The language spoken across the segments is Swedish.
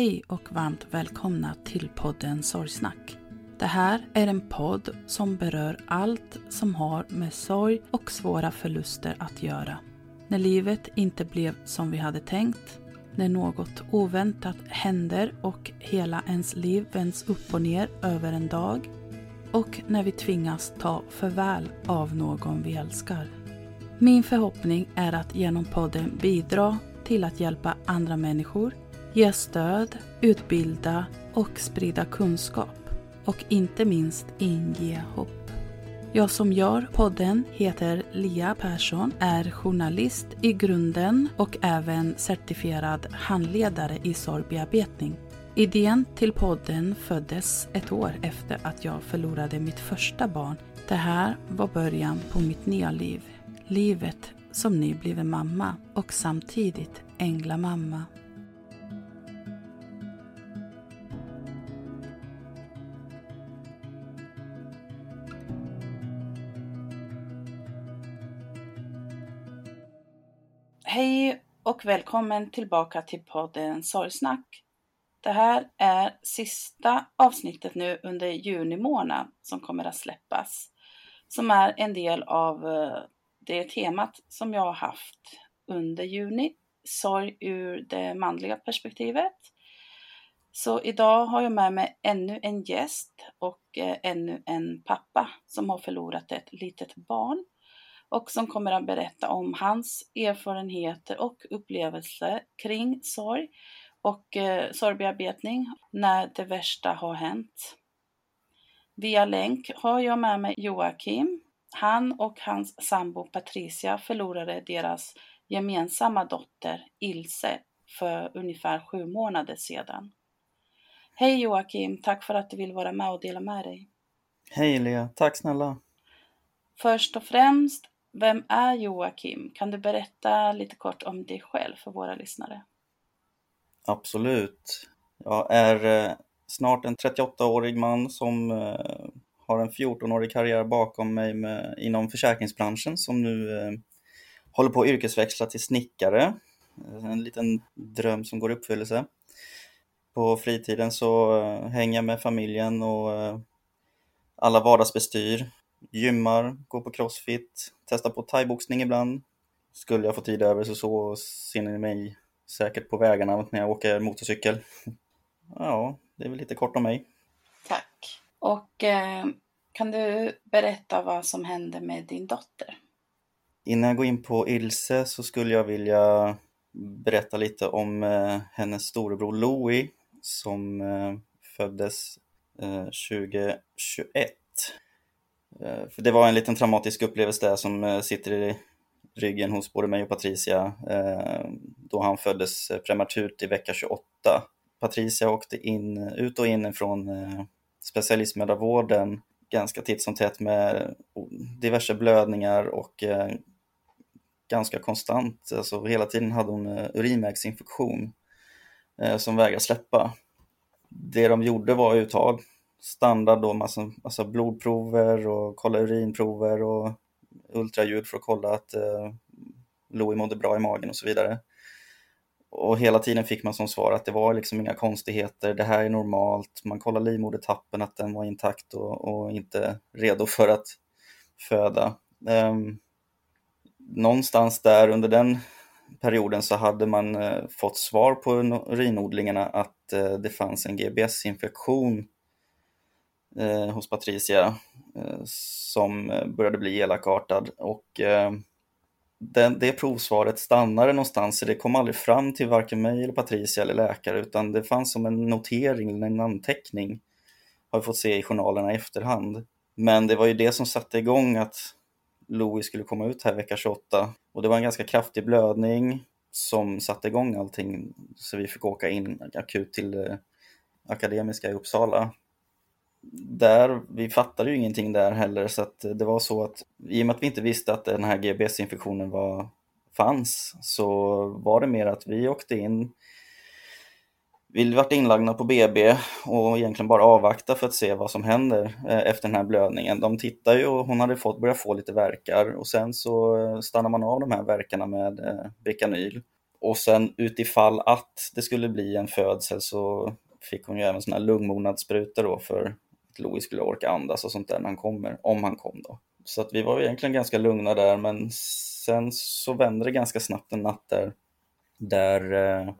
Hej och varmt välkomna till podden Sorgsnack. Det här är en podd som berör allt som har med sorg och svåra förluster att göra. När livet inte blev som vi hade tänkt, när något oväntat händer och hela ens liv vänds upp och ner över en dag och när vi tvingas ta farväl av någon vi älskar. Min förhoppning är att genom podden bidra till att hjälpa andra människor, ge stöd, utbilda och sprida kunskap och inte minst inge hopp. Jag som gör podden heter Lia Persson, är journalist i grunden och även certifierad handledare i sorgbearbetning. Idén till podden föddes ett år efter att jag förlorade mitt första barn. Det här var början på mitt nya liv. Livet som nybliven mamma och samtidigt änglamamma. Hej och välkommen tillbaka till podden Sorgsnack. Det här är sista avsnittet nu under juni månad som kommer att släppas. Som är en del av eh, det temat som jag har haft under juni. Sorg ur det manliga perspektivet. Så idag har jag med mig ännu en gäst och eh, ännu en pappa som har förlorat ett litet barn och som kommer att berätta om hans erfarenheter och upplevelser kring sorg och eh, sorgbearbetning när det värsta har hänt. Via länk har jag med mig Joakim. Han och hans sambo Patricia förlorade deras gemensamma dotter Ilse för ungefär sju månader sedan. Hej Joakim, tack för att du vill vara med och dela med dig. Hej Lea, tack snälla. Först och främst, vem är Joakim? Kan du berätta lite kort om dig själv för våra lyssnare? Absolut. Jag är eh, snart en 38-årig man som eh, har en 14-årig karriär bakom mig med, inom försäkringsbranschen som nu eh, håller på att yrkesväxla till snickare. En liten dröm som går i uppfyllelse. På fritiden så hänger jag med familjen och alla vardagsbestyr. Gymmar, går på crossfit, testar på thaiboxning ibland. Skulle jag få tid över så, så ser ni mig säkert på vägarna när jag åker motorcykel. Ja, det är väl lite kort om mig. Tack. Och eh, kan du berätta vad som hände med din dotter? Innan jag går in på Ilse så skulle jag vilja berätta lite om eh, hennes storebror Louis som eh, föddes 2021. Eh, för det var en liten traumatisk upplevelse där som eh, sitter i, ryggen hos både mig och Patricia eh, då han föddes prematurt i vecka 28. Patricia åkte in, ut och in från specialistmödravården ganska titt som tätt med diverse blödningar och ganska konstant. Alltså hela tiden hade hon urinvägsinfektion som vägrade släppa. Det de gjorde var uttag standard då, massa, massa blodprover och kolla urinprover och ultraljud för att kolla att eh, Louis mådde bra i magen och så vidare. Och hela tiden fick man som svar att det var liksom inga konstigheter, det här är normalt, man kollar livmodertappen att den var intakt och, och inte redo för att föda. Um, någonstans där under den perioden så hade man uh, fått svar på urinodlingarna att uh, det fanns en GBS-infektion eh, hos Patricia eh, som började bli elakartad och eh, den, det provsvaret stannade någonstans, så det kom aldrig fram till varken mig eller Patricia eller läkare, utan det fanns som en notering, en anteckning, har vi fått se i journalerna i efterhand. Men det var ju det som satte igång att Louis skulle komma ut här vecka 28. Och det var en ganska kraftig blödning som satte igång allting, så vi fick åka in akut till eh, Akademiska i Uppsala där, vi fattade ju ingenting där heller så att det var så att i och med att vi inte visste att den här GBS-infektionen var, fanns så var det mer att vi åkte in vi vart inlagda på BB och egentligen bara avvakta för att se vad som händer eh, efter den här blödningen. De tittar ju och hon hade fått, börjat få lite verkar och sen så eh, stannar man av de här verkarna med eh, Och sen utifall att det skulle bli en födsel så fick hon ju även sådana här lungmognadssprutor då för Louis skulle orka andas och sånt där när han kommer, om han kom då. Så att vi var egentligen ganska lugna där, men sen så vände det ganska snabbt en natt där, där eh,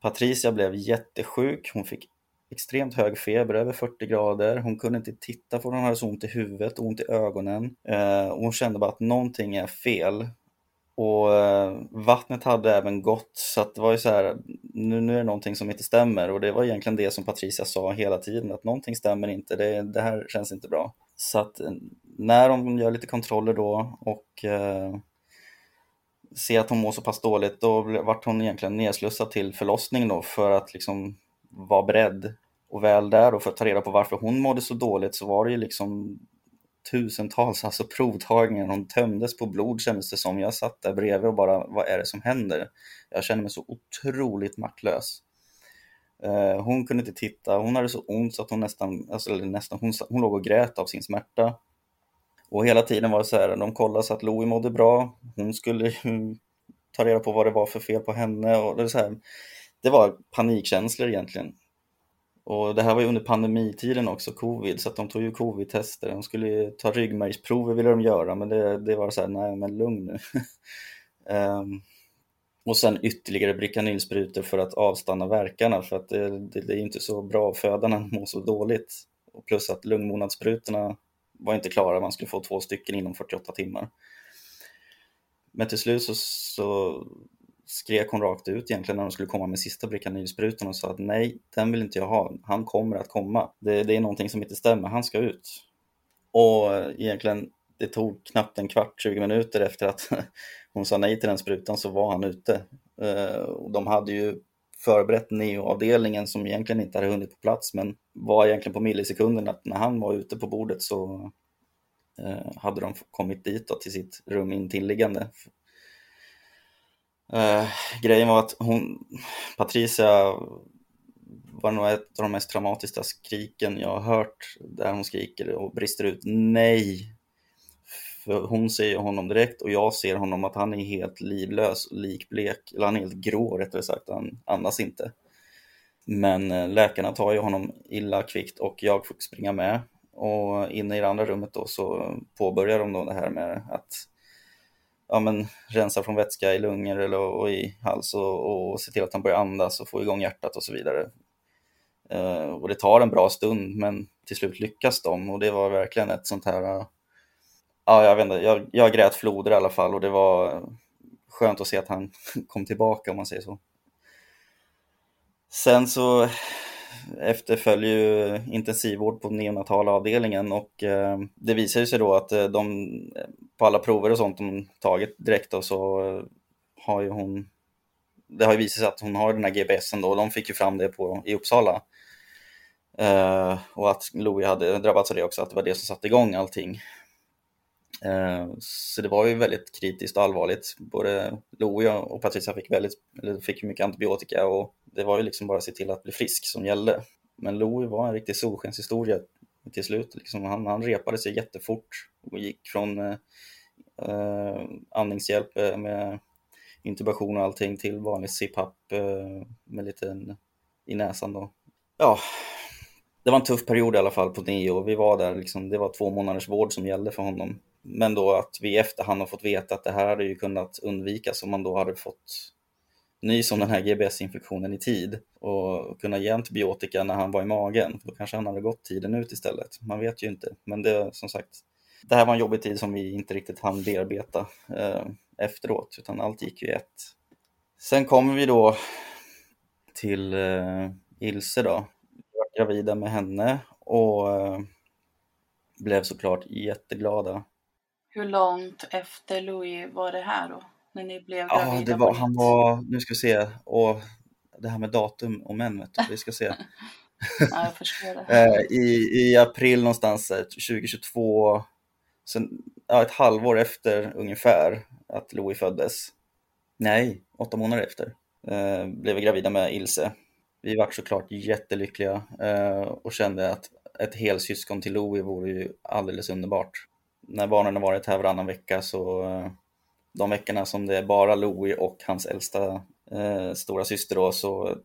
Patricia blev jättesjuk. Hon fick extremt hög feber, över 40 grader. Hon kunde inte titta för hon hade så ont i huvudet och ont i ögonen. Eh, och hon kände bara att någonting är fel. Och eh, vattnet hade även gått så att det var ju så här, nu, nu är det någonting som inte stämmer och det var egentligen det som Patricia sa hela tiden, att någonting stämmer inte, det, det här känns inte bra. Så att eh, när de gör lite kontroller då och eh, ser att hon mår så pass dåligt, då vart hon egentligen nedslussad till förlossning då för att liksom vara beredd. Och väl där och för att ta reda på varför hon mådde så dåligt så var det ju liksom tusentals alltså provtagningar. Hon tömdes på blod kändes det som. Jag satt där bredvid och bara, vad är det som händer? Jag kände mig så otroligt maktlös. Eh, hon kunde inte titta, hon hade så ont så att hon nästan, alltså, eller nästan hon, hon låg och grät av sin smärta. Och hela tiden var det så här, de kollade så att Louie mådde bra, hon skulle ta reda på vad det var för fel på henne och det, så här, det var panikkänslor egentligen. Och det här var ju under pandemitiden också, covid, så att de tog ju covid-tester. De skulle ta ryggmärgsprover ville de göra, men det, det var så här, nej men lugn nu. um, och sen ytterligare Bricanylsprutor för att avstanna verkarna för att det, det, det är inte så bra att föda när man mår så dåligt. Och plus att lungmånadssprutorna var inte klara, man skulle få två stycken inom 48 timmar. Men till slut så, så skrek hon rakt ut egentligen när de skulle komma med sista Bricanylsprutan och sa att nej, den vill inte jag ha. Han kommer att komma. Det, det är någonting som inte stämmer. Han ska ut. Och egentligen, det tog knappt en kvart, 20 minuter efter att hon sa nej till den sprutan så var han ute. Eh, och de hade ju förberett neoavdelningen som egentligen inte hade hunnit på plats men var egentligen på millisekunden att när han var ute på bordet så eh, hade de kommit dit då, till sitt rum intilliggande Eh, grejen var att hon, Patricia var nog ett av de mest traumatiska skriken jag har hört där hon skriker och brister ut nej. För hon ser honom direkt och jag ser honom att han är helt livlös, likblek, eller han är helt grå rättare sagt, han andas inte. Men eh, läkarna tar ju honom illa kvickt och jag fick springa med. Och inne i det andra rummet då så påbörjar de då det här med att ja, men, rensa från vätska i lungor eller, och i hals och, och se till att han börjar andas och få igång hjärtat och så vidare. Eh, och det tar en bra stund men till slut lyckas de och det var verkligen ett sånt här, eh, ja jag vet inte, jag, jag grät floder i alla fall och det var skönt att se att han kom tillbaka om man säger så. Sen så efterföljer ju intensivvård på neonatala avdelningen och eh, det visar sig då att eh, de eh, på alla prover och sånt de tagit direkt då, så har ju hon det har ju visat sig att hon har den här GBSen då, och de fick ju fram det på, i Uppsala. Uh, och att Louie hade drabbats av det också, att det var det som satte igång allting. Uh, så det var ju väldigt kritiskt och allvarligt. Både Louie och Patricia fick, väldigt, eller fick mycket antibiotika och det var ju liksom bara att se till att bli frisk som gällde. Men Louie var en riktig solskenshistoria till slut. Liksom han, han repade sig jättefort och gick från eh, eh andningshjälp eh, med intubation och allting till vanlig CPAP eh, med lite i näsan då. Ja, det var en tuff period i alla fall på Neo. Vi var där, liksom, det var två månaders vård som gällde för honom. Men då att vi i efterhand har fått veta att det här hade ju kunnat undvikas om man då hade fått nys om den här GBS-infektionen i tid och kunna ge antibiotika när han var i magen. Då kanske han hade gått tiden ut istället. Man vet ju inte. Men det som sagt, det här var en jobbig tid som vi inte riktigt hann bearbeta eh, efteråt, utan allt gick ju i ett. Sen kommer vi då till eh, Ilse då, gravida med henne och eh, blev såklart jätteglada. Hur långt efter Louis var det här då? När ni blev gravida? Ja, det var, han var, nu ska vi se, och det här med datum och män, vet du, vi ska se. ja. Eh, I, I april någonstans 2022, sen, ja, ett halvår efter ungefär att Louis föddes. Nej, åtta månader efter eh, blev vi gravida med Ilse. Vi var såklart jättelyckliga eh, och kände att ett helsyskon till Louie vore ju alldeles underbart. När barnen har varit här varannan vecka så eh, de veckorna som det är bara Louie och hans äldsta eh, stora syster då så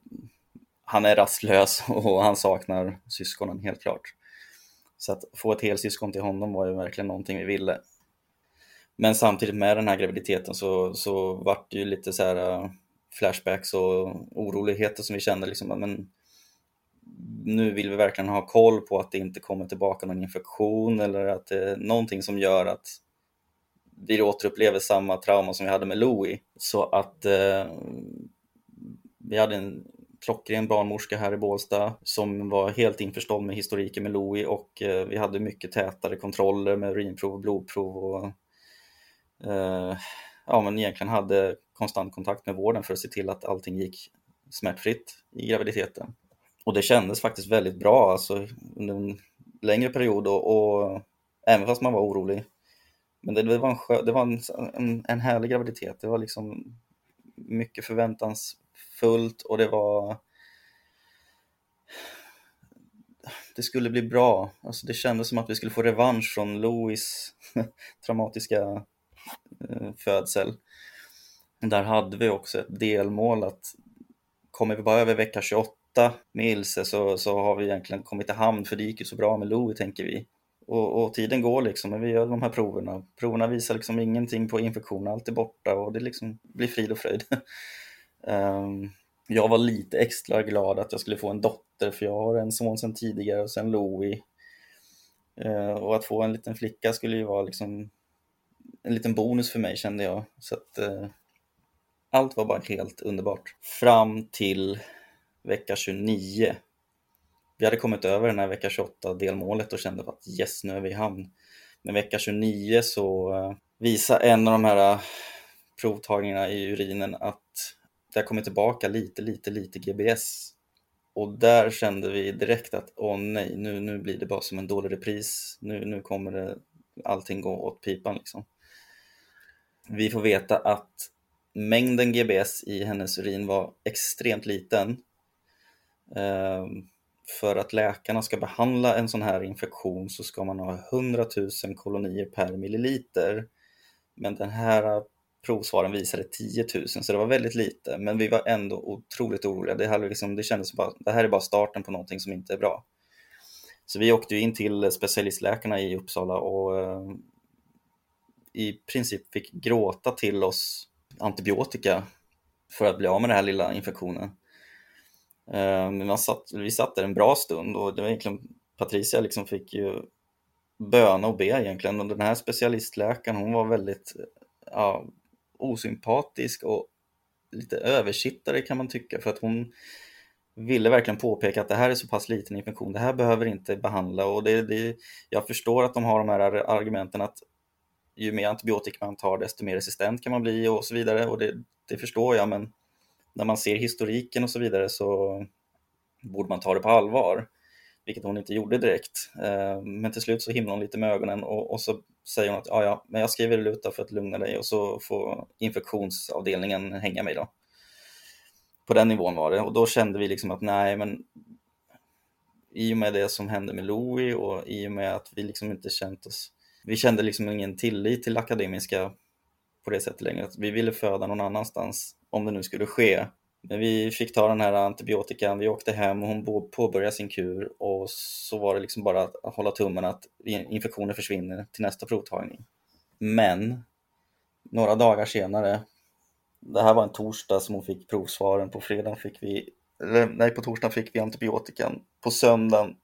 han är rastlös och han saknar syskonen helt klart. Så att få ett helsyskon till honom var ju verkligen någonting vi ville. Men samtidigt med den här graviditeten så, så vart det ju lite så här eh, flashbacks och oroligheter som vi kände liksom, men nu vill vi verkligen ha koll på att det inte kommer tillbaka någon infektion eller att det är någonting som gör att vi återupplever samma trauma som vi hade med Louie. Så att eh, vi hade en klockren barnmorska här i Bålsta som var helt införstådd med historiken med Louie och eh, vi hade mycket tätare kontroller med urinprov och blodprov och eh, ja, men egentligen hade konstant kontakt med vården för att se till att allting gick smärtfritt i graviditeten. Och det kändes faktiskt väldigt bra alltså, under en längre period och, och även fast man var orolig. Men det, det var, en, skö, det var en, en, en härlig graviditet. Det var liksom mycket förväntansfullt och det var det skulle bli bra. Alltså det kändes som att vi skulle få revansch från Louis traumatiska eh, födsel. Där hade vi också ett delmål att kommer vi bara över vecka 28 med Ilse så, så har vi egentligen kommit i hamn för det gick ju så bra med Louie tänker vi. Och, och, tiden går liksom, när vi gör de här proverna. Proverna visar liksom ingenting på infektion, allt är borta och det liksom blir frid och fröjd. um, jag var lite extra glad att jag skulle få en dotter för jag har en son sedan tidigare och sen Louie. Uh, och att få en liten flicka skulle ju vara liksom en liten bonus för mig kände jag. Så att, uh, allt var bara helt underbart. Fram till vecka 29. Vi hade kommit över den här vecka 28 delmålet och kände att yes, nu är vi i hamn. Men vecka 29 så eh, visar en av de här eh, provtagningarna i urinen att det har kommit tillbaka lite, lite, lite GBS. Och där kände vi direkt att åh nej, nu, nu blir det bara som en dålig repris. Nu, nu kommer det allting gå åt pipan liksom. Vi får veta att mängden GBS i hennes urin var extremt liten. Ehm, för att läkarna ska behandla en sån här infektion så ska man ha 100 000 kolonier per milliliter. Men den här provsvaren visade 10 000 så det var väldigt lite. Men vi var ändå otroligt oroliga. Det, här liksom, det kändes bara, det här är bara starten på någonting som inte är bra. Så vi åkte in till specialistläkarna i Uppsala och eh, i princip fick gråta till oss antibiotika för att bli av med den här lilla infektionen. Eh, men man satt, vi satt där en bra stund och det var egentligen Patricia liksom fick ju böna och be egentligen. Och den här specialistläkaren hon var väldigt ja, osympatisk och lite översittare kan man tycka. För att hon ville verkligen påpeka att det här är så pass liten infektion, det här behöver inte behandla. Och det, det, jag förstår att de har de här argumenten att ju mer antibiotika man tar desto mer resistent kan man bli och så vidare. Och det, det förstår jag men när man ser historiken och så vidare så borde man ta det på allvar vilket hon inte gjorde direkt. Eh, men till slut så himlar hon lite med ögonen och, och så säger hon att ja, ja, men jag skriver ut för att lugna dig och så får infektionsavdelningen hänga mig då. På den nivån var det och då kände vi liksom att nej, men i och med det som hände med Louis och i och med att vi liksom inte känt oss, vi kände liksom ingen tillit till akademiska på det sättet längre. Att vi ville föda någon annanstans om det nu skulle ske. Men vi fick ta den här antibiotikan, vi åkte hem och hon påbörjade sin kur och så var det liksom bara att hålla tummen att infektionen försvinner till nästa provtagning. Men några dagar senare, det här var en torsdag som hon fick provsvaren, på fredag fick vi, nej på torsdagen fick vi antibiotikan. På söndagen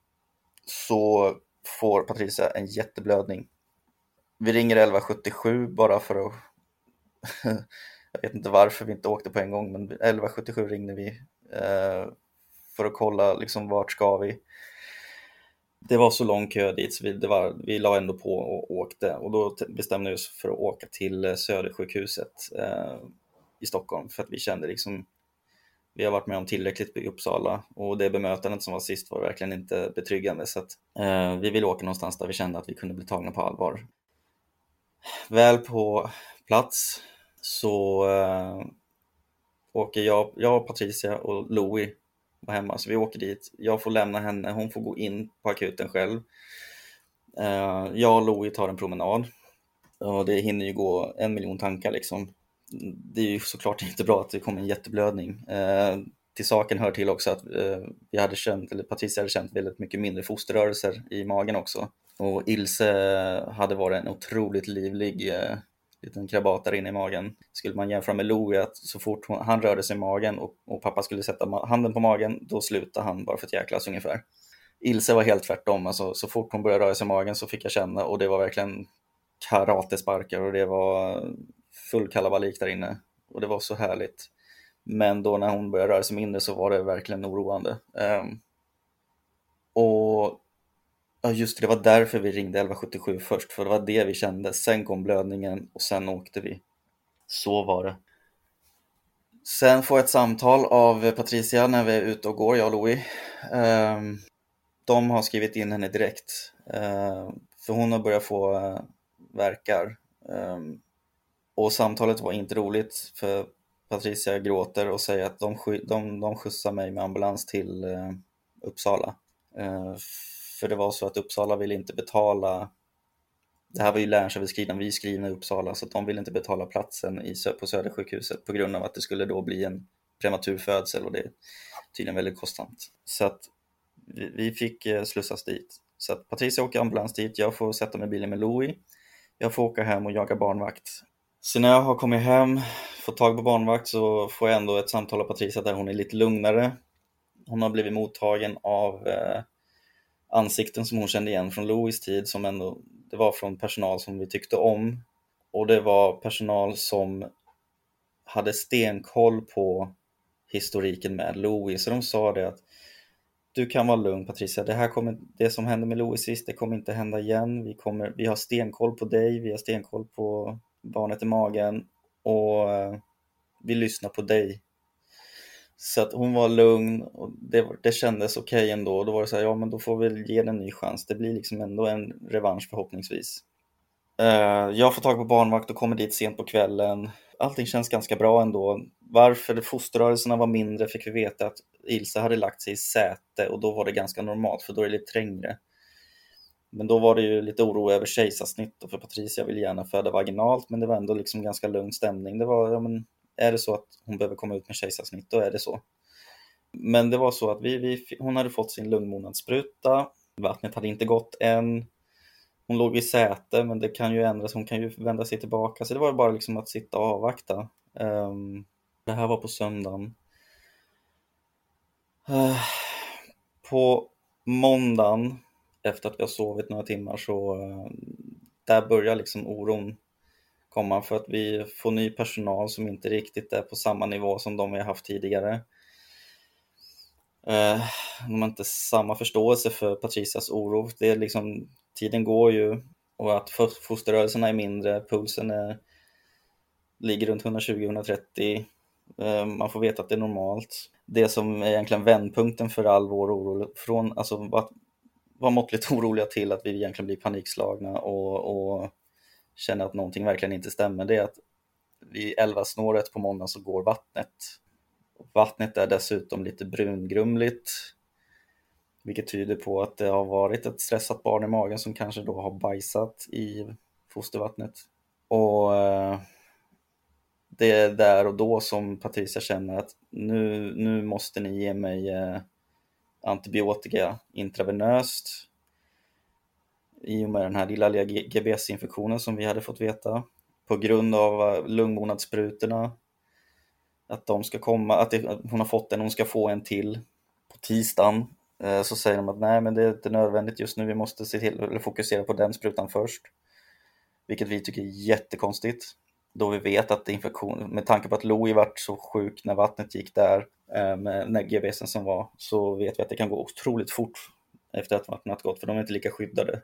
så får Patricia en jätteblödning. Vi ringer 1177 bara för att Jag vet inte varför vi inte åkte på en gång, men 1177 ringde vi eh, för att kolla liksom vart ska vi. Det var så lång kö dit så vi, det var, vi la ändå på och åkte och då bestämde vi oss för att åka till eh, Södersjukhuset eh, i Stockholm för att vi kände liksom vi har varit med om tillräckligt i Uppsala och det bemötandet som var sist var verkligen inte betryggande så att eh, vi ville åka någonstans där vi kände att vi kunde bli tagna på allvar. Väl på plats så äh, åker jag, jag, Patricia och Louie var hemma, så vi åker dit. Jag får lämna henne, hon får gå in på akuten själv. Äh, jag och Louie tar en promenad och det hinner ju gå en miljon tankar liksom. Det är ju såklart inte bra att det kommer en jätteblödning. Eh, till saken hör till också att eh, vi hade känt, eller Patricia hade känt väldigt mycket mindre fosterrörelser i magen också. Och Ilse hade varit en otroligt livlig liten krabat där inne i magen. Skulle man jämföra med Louie, att så fort hon, han rörde sig i magen och, och, pappa skulle sätta handen på magen, då slutade han bara för ett jäklas ungefär. Ilse var helt tvärtom, alltså, så fort hon började röra sig i magen så fick jag känna och det var verkligen karatesparkar och det var full kalabalik där inne och det var så härligt. Men då när hon började röra sig mindre så var det verkligen oroande. Um, och Ja just det, det var därför vi ringde 1177 först, för det var det vi kände. Sen kom blödningen och sen åkte vi. Så var det. Sen får jag ett samtal av Patricia när vi är ute och går, jag och Louie. Ehm, de har skrivit in henne direkt, eh, för hon har börjat få eh, verkar. Ehm, och samtalet var inte roligt, för Patricia gråter och säger att de, de, de skjutsar mig med ambulans till eh, Uppsala. För det var så att Uppsala ville inte betala det här var ju länsöverskridande, vi är skrivna i Uppsala, så de ville inte betala platsen i, på Södersjukhuset på grund av att det skulle då bli en prematur födsel och det är tydligen väldigt kostsamt. Så att vi, vi fick eh, slussas dit. Så att Patricia åker ambulans dit, jag får sätta mig i bilen med Louis. Jag får åka hem och jaga barnvakt. Så när jag har kommit hem, fått tag på barnvakt, så får jag ändå ett samtal av Patricia där hon är lite lugnare. Hon har blivit mottagen av eh, ansikten som hon kände igen från Louis tid som ändå, det var från personal som vi tyckte om. Och det var personal som hade stenkoll på historiken med Louis. Så de sa det att du kan vara lugn Patricia, det här kommer, det som hände med Louis sist, det kommer inte hända igen. Vi, kommer, vi har stenkoll på dig, vi har stenkoll på barnet i magen och eh, vi lyssnar på dig. Så att hon var lugn och det, det kändes okej okay ändå. Och då var det så här, ja men då får vi ge den en ny chans. Det blir liksom ändå en revansch förhoppningsvis. Uh, jag får tag på barnvakt och kommer dit sent på kvällen. Allting känns ganska bra ändå. Varför fosterrörelserna var mindre fick vi veta att Ilse hade lagt sig i säte och då var det ganska normalt för då är det lite trängre. Men då var det ju lite oro över kejsarsnitt och för Patricia ville gärna föda vaginalt men det var ändå liksom ganska lugn stämning. Det var, ja, men, är det så att hon behöver komma ut med kejsarsnitt, då är det så. Men det var så att vi, vi, hon hade fått sin lungmånadsspruta, vattnet hade inte gått än. Hon låg i säte, men det kan ju ändras, hon kan ju vända sig tillbaka. Så det var bara liksom att sitta och avvakta. Um, det här var på söndagen. Uh, på måndagen, efter att vi har sovit några timmar, så uh, där börjar liksom oron komma för att vi får ny personal som inte riktigt är på samma nivå som de vi har haft tidigare. Eh, de har inte samma förståelse för Patricias oro. Det är liksom, tiden går ju och att fosterrörelserna är mindre, pulsen är, ligger runt 120-130. Eh, man får veta att det är normalt. Det som är egentligen vändpunkten för all vår oro, från alltså att vara måttligt oroliga till att vi egentligen blir panikslagna och, och känner att någonting verkligen inte stämmer, det är att vid 11 snåret på måndagen så går vattnet Vattnet är dessutom lite brungrumligt, vilket tyder på att det har varit ett stressat barn i magen som kanske då har bajsat i fostervattnet. Och eh, det är där och då som Patricia känner att nu, nu måste ni ge mig eh, antibiotika intravenöst i och med den här lilla GBS-infektionen som vi hade fått veta på grund av eh, lungmonadssprutorna. lungmånadssprutorna att de ska komma, att, det, att hon har fått en, hon ska få en till på tisdagen. Eh, så säger de att nej, men det är inte nödvändigt just nu, vi måste se till, eller fokusera på den sprutan först. Vilket vi tycker är jättekonstigt. Då vi vet att infektion, med tanke på att Louie vart så sjuk när vattnet gick där, eh, med när GBSen som var, så vet vi att det kan gå otroligt fort efter att vattnet gått, för de är inte lika skyddade.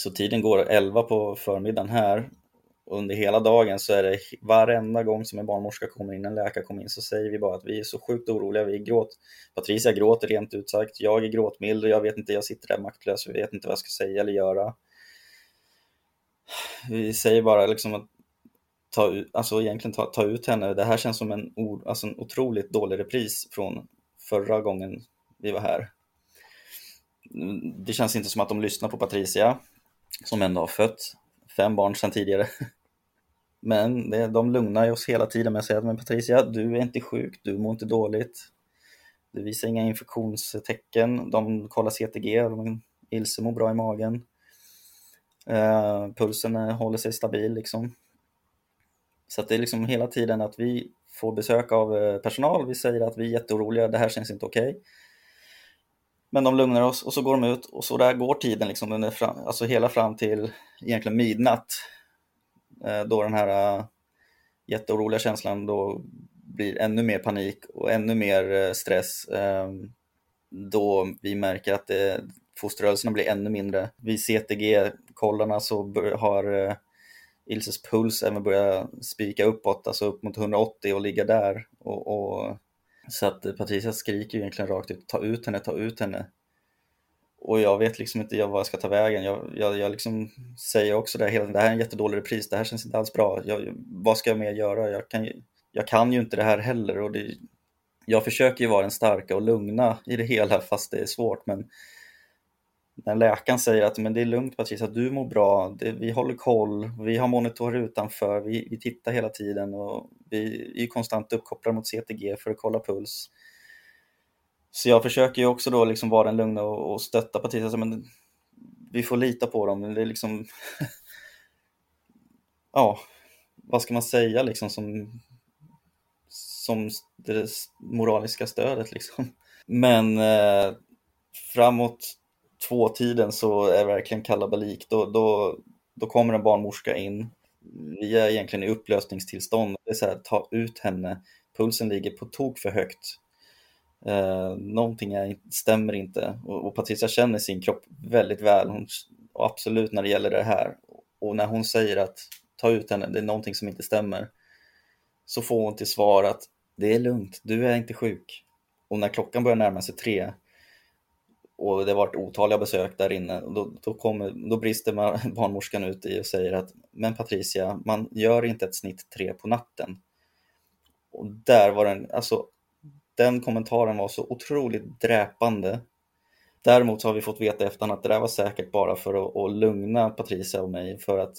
Så tiden går 11 på förmiddagen här under hela dagen så är det varenda gång som en barnmorska kommer in, en läkare kommer in, så säger vi bara att vi är så sjukt oroliga, vi gråter. Patricia gråter rent ut sagt, jag är gråtmild och jag vet inte, jag sitter där maktlös, vi vet inte vad jag ska säga eller göra. Vi säger bara liksom att ta, alltså egentligen ta, ta ut henne, det här känns som en, alltså en otroligt dålig repris från förra gången vi var här. Mm, det känns inte som att de lyssnar på Patricia, som ändå har fött fem barn sedan tidigare. Men det, de lugnar oss hela tiden med att säga att men Patricia, du är inte sjuk, du mår inte dåligt. Du visar inga infektionstecken, de kollar CTG, de, Ilse mår bra i magen. Uh, pulsen håller sig stabil liksom. Så att det är liksom hela tiden att vi får besök av eh, personal, vi säger att vi är jätteoroliga, det här känns inte okej. Okay. Men de lugnar oss och så går de ut och så där går tiden liksom under fram, alltså hela fram till egentligen midnatt eh, då den här eh, jätteoroliga känslan då blir ännu mer panik och ännu mer eh, stress. Ehm, då vi märker att det, fosterrörelserna blir ännu mindre. Vid CTG-kollarna så har Ilses puls även börjat spika uppåt, alltså upp mot 180 och ligga där. Och, och så att eh, Patricia skriker egentligen rakt ut, ta ut henne, ta ut henne. Och jag vet liksom inte vad jag ska ta vägen. Jag, jag, jag liksom säger också det, hela, det här är en jättedålig repris, det här känns inte alls bra. Jag, vad ska jag mer göra? Jag kan, jag kan ju inte det här heller. Och det, jag försöker ju vara den starka och lugna i det hela fast det är svårt. Men när läkaren säger att men det är lugnt Patricia, du mår bra, det, vi håller koll, vi har monitorer utanför, vi, vi tittar hela tiden och vi är konstant uppkopplade mot CTG för att kolla puls. Så jag försöker ju också då liksom vara den lugna och, och stötta Patricia, men vi får lita på dem. Det är liksom... ja, vad ska man säga liksom som, som det moraliska stödet liksom. Men eh, framåt två-tiden så är det verkligen kalabalik. Då, då, då kommer en barnmorska in. Vi är egentligen i upplösningstillstånd. Det är så här, ta ut henne. Pulsen ligger på tok för högt. Eh, någonting är, stämmer inte och, och, Patricia känner sin kropp väldigt väl, hon, och absolut när det gäller det här. Och när hon säger att ta ut henne, det är någonting som inte stämmer, så får hon till svar att det är lugnt, du är inte sjuk. Och när klockan börjar närma sig tre och det har varit otaliga besök där inne, då, då, kommer, då brister barnmorskan ut i och säger att men Patricia, man gör inte ett snitt tre på natten. Och där var den, alltså den kommentaren var så otroligt dräpande. Däremot så har vi fått veta efterhand att det där var säkert bara för att, att lugna Patricia och mig för att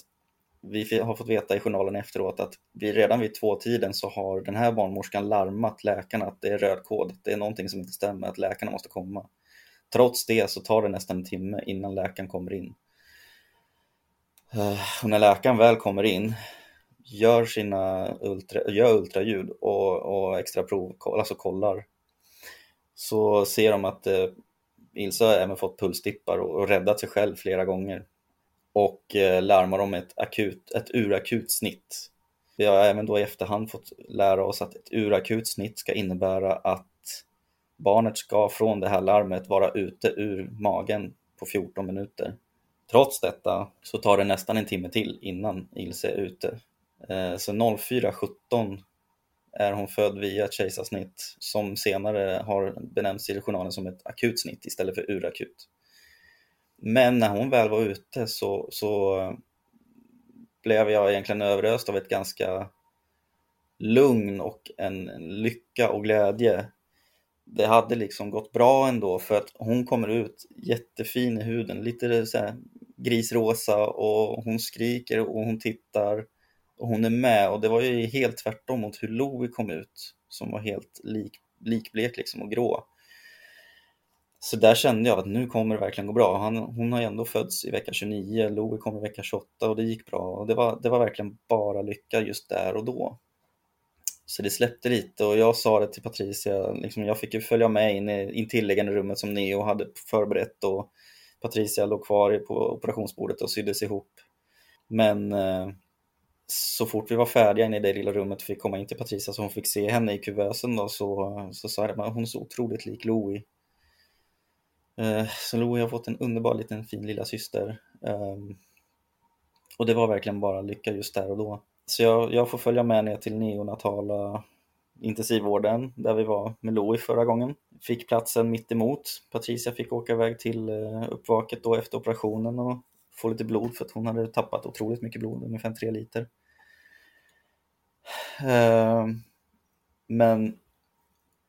vi har fått veta i journalen efteråt att vi redan vid tvåtiden så har den här barnmorskan larmat läkarna att det är röd kod, det är någonting som inte stämmer, att läkarna måste komma. Trots det så tar det nästan en timme innan läkaren kommer in. Eh, och när läkaren väl kommer in gör sina ultra, gör ultraljud och, och extra prov, alltså kollar, så ser de att eh, Ilse har även fått pulsdippar och, och räddat sig själv flera gånger och eh, larmar om ett, akut, ett urakut snitt. Vi har även då i efterhand fått lära oss att ett urakut snitt ska innebära att barnet ska från det här larmet vara ute ur magen på 14 minuter. Trots detta så tar det nästan en timme till innan Ilse är ute. Eh, så 04.17 är hon född via ett kejsarsnitt som senare har benämnts i journalen som ett akut snitt istället för urakut. Men när hon väl var ute så, så eh, blev jag egentligen överöst av ett ganska lugn och en lycka och glädje. Det hade liksom gått bra ändå för att hon kommer ut jättefin i huden, lite så här grisrosa och hon skriker och hon tittar och hon är med och det var ju helt tvärtom mot hur Louie kom ut som var helt lik, likblek liksom och grå. Så där kände jag att nu kommer det verkligen gå bra. Han, hon har ju ändå fötts i vecka 29, Louie kom i vecka 28 och det gick bra. Och det, var, det var verkligen bara lycka just där och då. Så det släppte lite och jag sa det till Patricia, liksom, jag fick ju följa med in i intilliggande rummet som Neo hade förberett och Patricia låg kvar på operationsbordet och syddes ihop. Men eh, så fort vi var färdiga inne i det lilla rummet och fick komma in till Patricia så hon fick se henne i kuvösen då så, så sa jag att hon är så otroligt lik Louie. Eh, så Louie har fått en underbar liten fin lilla syster. Eh, och det var verkligen bara lycka just där och då. Så jag, jag får följa med ner till neonatala intensivvården där vi var med Louie förra gången. Fick platsen mitt emot. Patricia fick åka iväg till eh, uppvaket då efter operationen och få lite blod för att hon hade tappat otroligt mycket blod, ungefär 3 liter. Ehm, men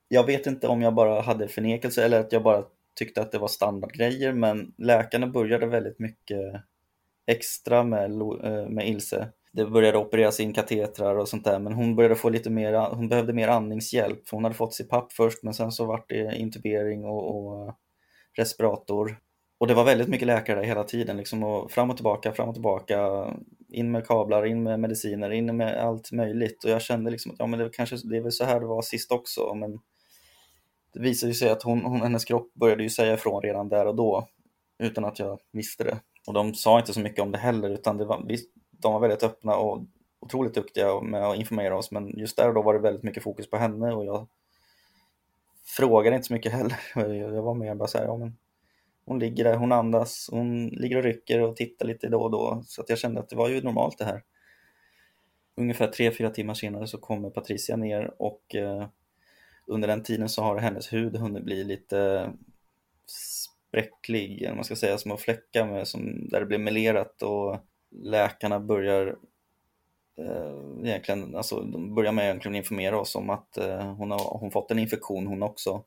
jag vet inte om jag bara hade förnekelse eller att jag bara tyckte att det var standardgrejer men läkarna började väldigt mycket extra med, eh, med Ilse. Det började opereras in katetrar och sånt där men hon började få lite mer, hon behövde mer andningshjälp. Hon hade fått CPAP först men sen så vart det intubering och, och eh, respirator. Och det var väldigt mycket läkare där hela tiden, liksom, och fram och tillbaka, fram och tillbaka, in med kablar, in med mediciner, in med allt möjligt. Och jag kände liksom att ja, men det, kanske, det är väl så här det var sist också, men det visade sig att hon, hon, hennes kropp började ju säga ifrån redan där och då, utan att jag visste det. Och de sa inte så mycket om det heller, utan det var, de var väldigt öppna och otroligt duktiga med att informera oss, men just där och då var det väldigt mycket fokus på henne och jag frågade inte så mycket heller. Jag var mer bara så här, ja men hon ligger där, hon andas, hon ligger och rycker och tittar lite då och då. Så att jag kände att det var ju normalt det här. Ungefär tre fyra timmar senare så kommer Patricia ner och eh, under den tiden så har hennes hud hunnit bli lite spräcklig, eller man ska säga, små fläckar med, som, där det blir melerat och läkarna börjar eh, egentligen, alltså de börjar med att informera oss om att eh, hon har hon fått en infektion hon också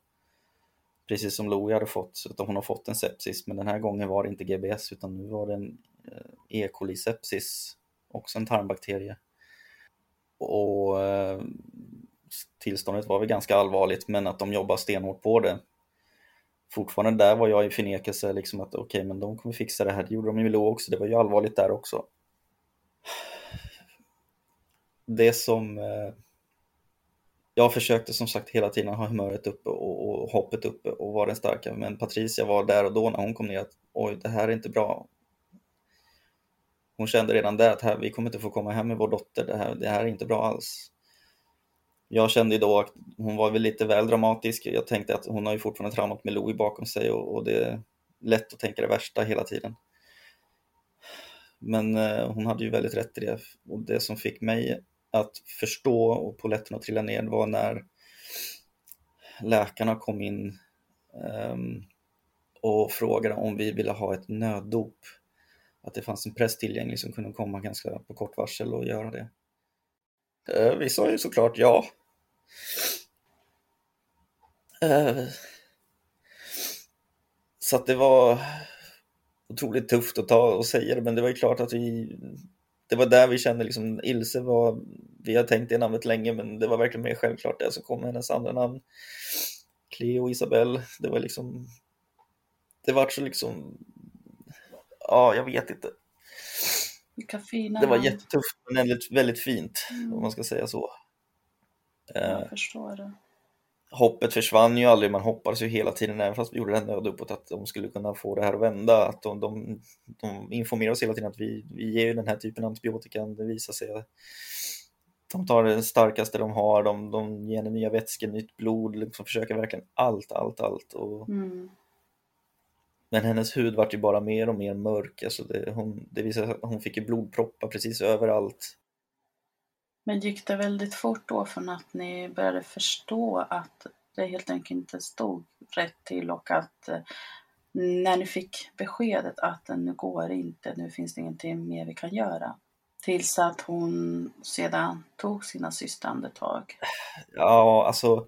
precis som Louie hade fått, utan hon har fått en sepsis, men den här gången var det inte GBS utan nu var det en eh, E. coli-sepsis, också en tarmbakterie. Och eh, tillståndet var väl ganska allvarligt, men att de jobbar stenhårt på det. Fortfarande där var jag i förnekelse, liksom att okej, okay, men de kommer fixa det här. Det gjorde de i Milo också, det var ju allvarligt där också. Det som eh, jag försökte som sagt hela tiden ha humöret uppe och, och hoppet uppe och vara den starka. Men Patricia var där och då när hon kom ner att oj, det här är inte bra. Hon kände redan där att här, vi kommer inte få komma hem med vår dotter, det här, det här är inte bra alls. Jag kände ju då att hon var väl lite väl dramatisk. Jag tänkte att hon har ju fortfarande traumat med Louie bakom sig och, och det är lätt att tänka det värsta hela tiden. Men eh, hon hade ju väldigt rätt i det och det som fick mig att förstå och poletten att trilla ner var när läkarna kom in eh, och frågade om vi ville ha ett nöddop. Att det fanns en präst tillgänglig som kunde komma ganska på kort varsel och göra det. Eh, vi sa ju såklart ja. Uh, så att det var otroligt tufft att ta och säga det, men det var ju klart att vi det var där vi kände liksom, Ilse var, vi har tänkt det namnet länge men det var verkligen mer självklart det som kom hennes andra namn. Cleo och Isabelle, det var liksom, det var så liksom, ja jag vet inte. Vilka fina Det var jättetufft men väldigt, väldigt fint mm. om man ska säga så. Jag eh, förstår det hoppet försvann ju aldrig, man hoppades ju hela tiden, även fast vi gjorde det nöd uppåt, att de skulle kunna få det här att vända. Att de, de, de informerar oss hela tiden att vi, vi ger ju den här typen av antibiotika, det visar sig de tar det starkaste de har, de, de ger nya vätskor, nytt blod, liksom försöker verkligen allt, allt, allt. Och... Mm. Men hennes hud vart ju bara mer och mer mörk, alltså det, hon, det visade sig att hon fick ju blodproppar precis överallt. Men gick det väldigt fort då från att ni började förstå att det helt enkelt inte stod rätt till och att eh, när ni fick beskedet att nu går det inte, nu finns det ingenting mer vi kan göra. Tills att hon sedan tog sina sista andetag. Ja, alltså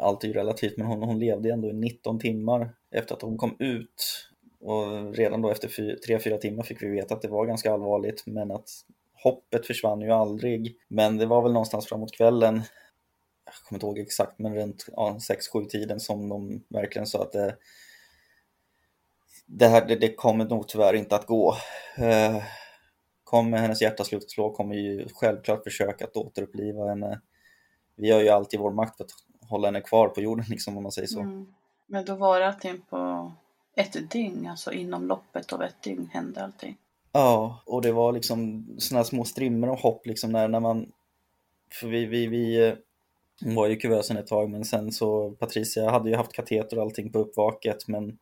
allt är ju relativt, men hon, hon levde ändå i 19 timmar efter att hon kom ut. Och redan då efter 3-4 timmar fick vi veta att det var ganska allvarligt, men att hoppet försvann ju aldrig. Men det var väl någonstans framåt kvällen, jag kommer inte ihåg exakt, men runt ja, 6-7 tiden som de verkligen sa att det, det här det, det kommer nog tyvärr inte att gå. Eh, kommer hennes hjärta sluta slå kommer ju självklart försöka att återuppliva henne. Vi gör ju allt i vår makt för att hålla henne kvar på jorden liksom om man säger så. Mm. Men då var det allting på ett dygn, alltså inom loppet av ett dygn hände allting? Ja, och det var liksom sådana små strimmor av hopp liksom när, när man... För vi, vi, vi eh, var ju i kuvösen ett tag men sen så Patricia hade ju haft kateter och allting på uppvaket men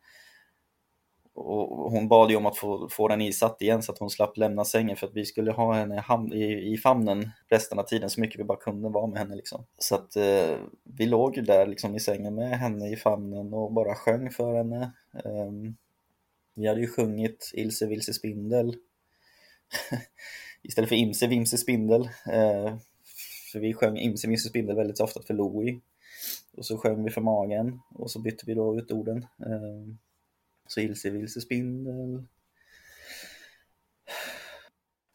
och hon bad ju om att få, få den isatt igen så att hon slapp lämna sängen för att vi skulle ha henne i, i famnen resten av tiden så mycket vi bara kunde vara med henne liksom. Så att eh, vi låg ju där liksom i sängen med henne i famnen och bara sjöng för henne. Um, vi hade ju sjungit Ilse Vilse Spindel istället för Imse Vimse Spindel. Eh, för vi sjöng Imse Vimse Spindel väldigt ofta för Louie. Och så sjöng vi för magen och så bytte vi då ut orden. Eh, så ilse vilse spindel.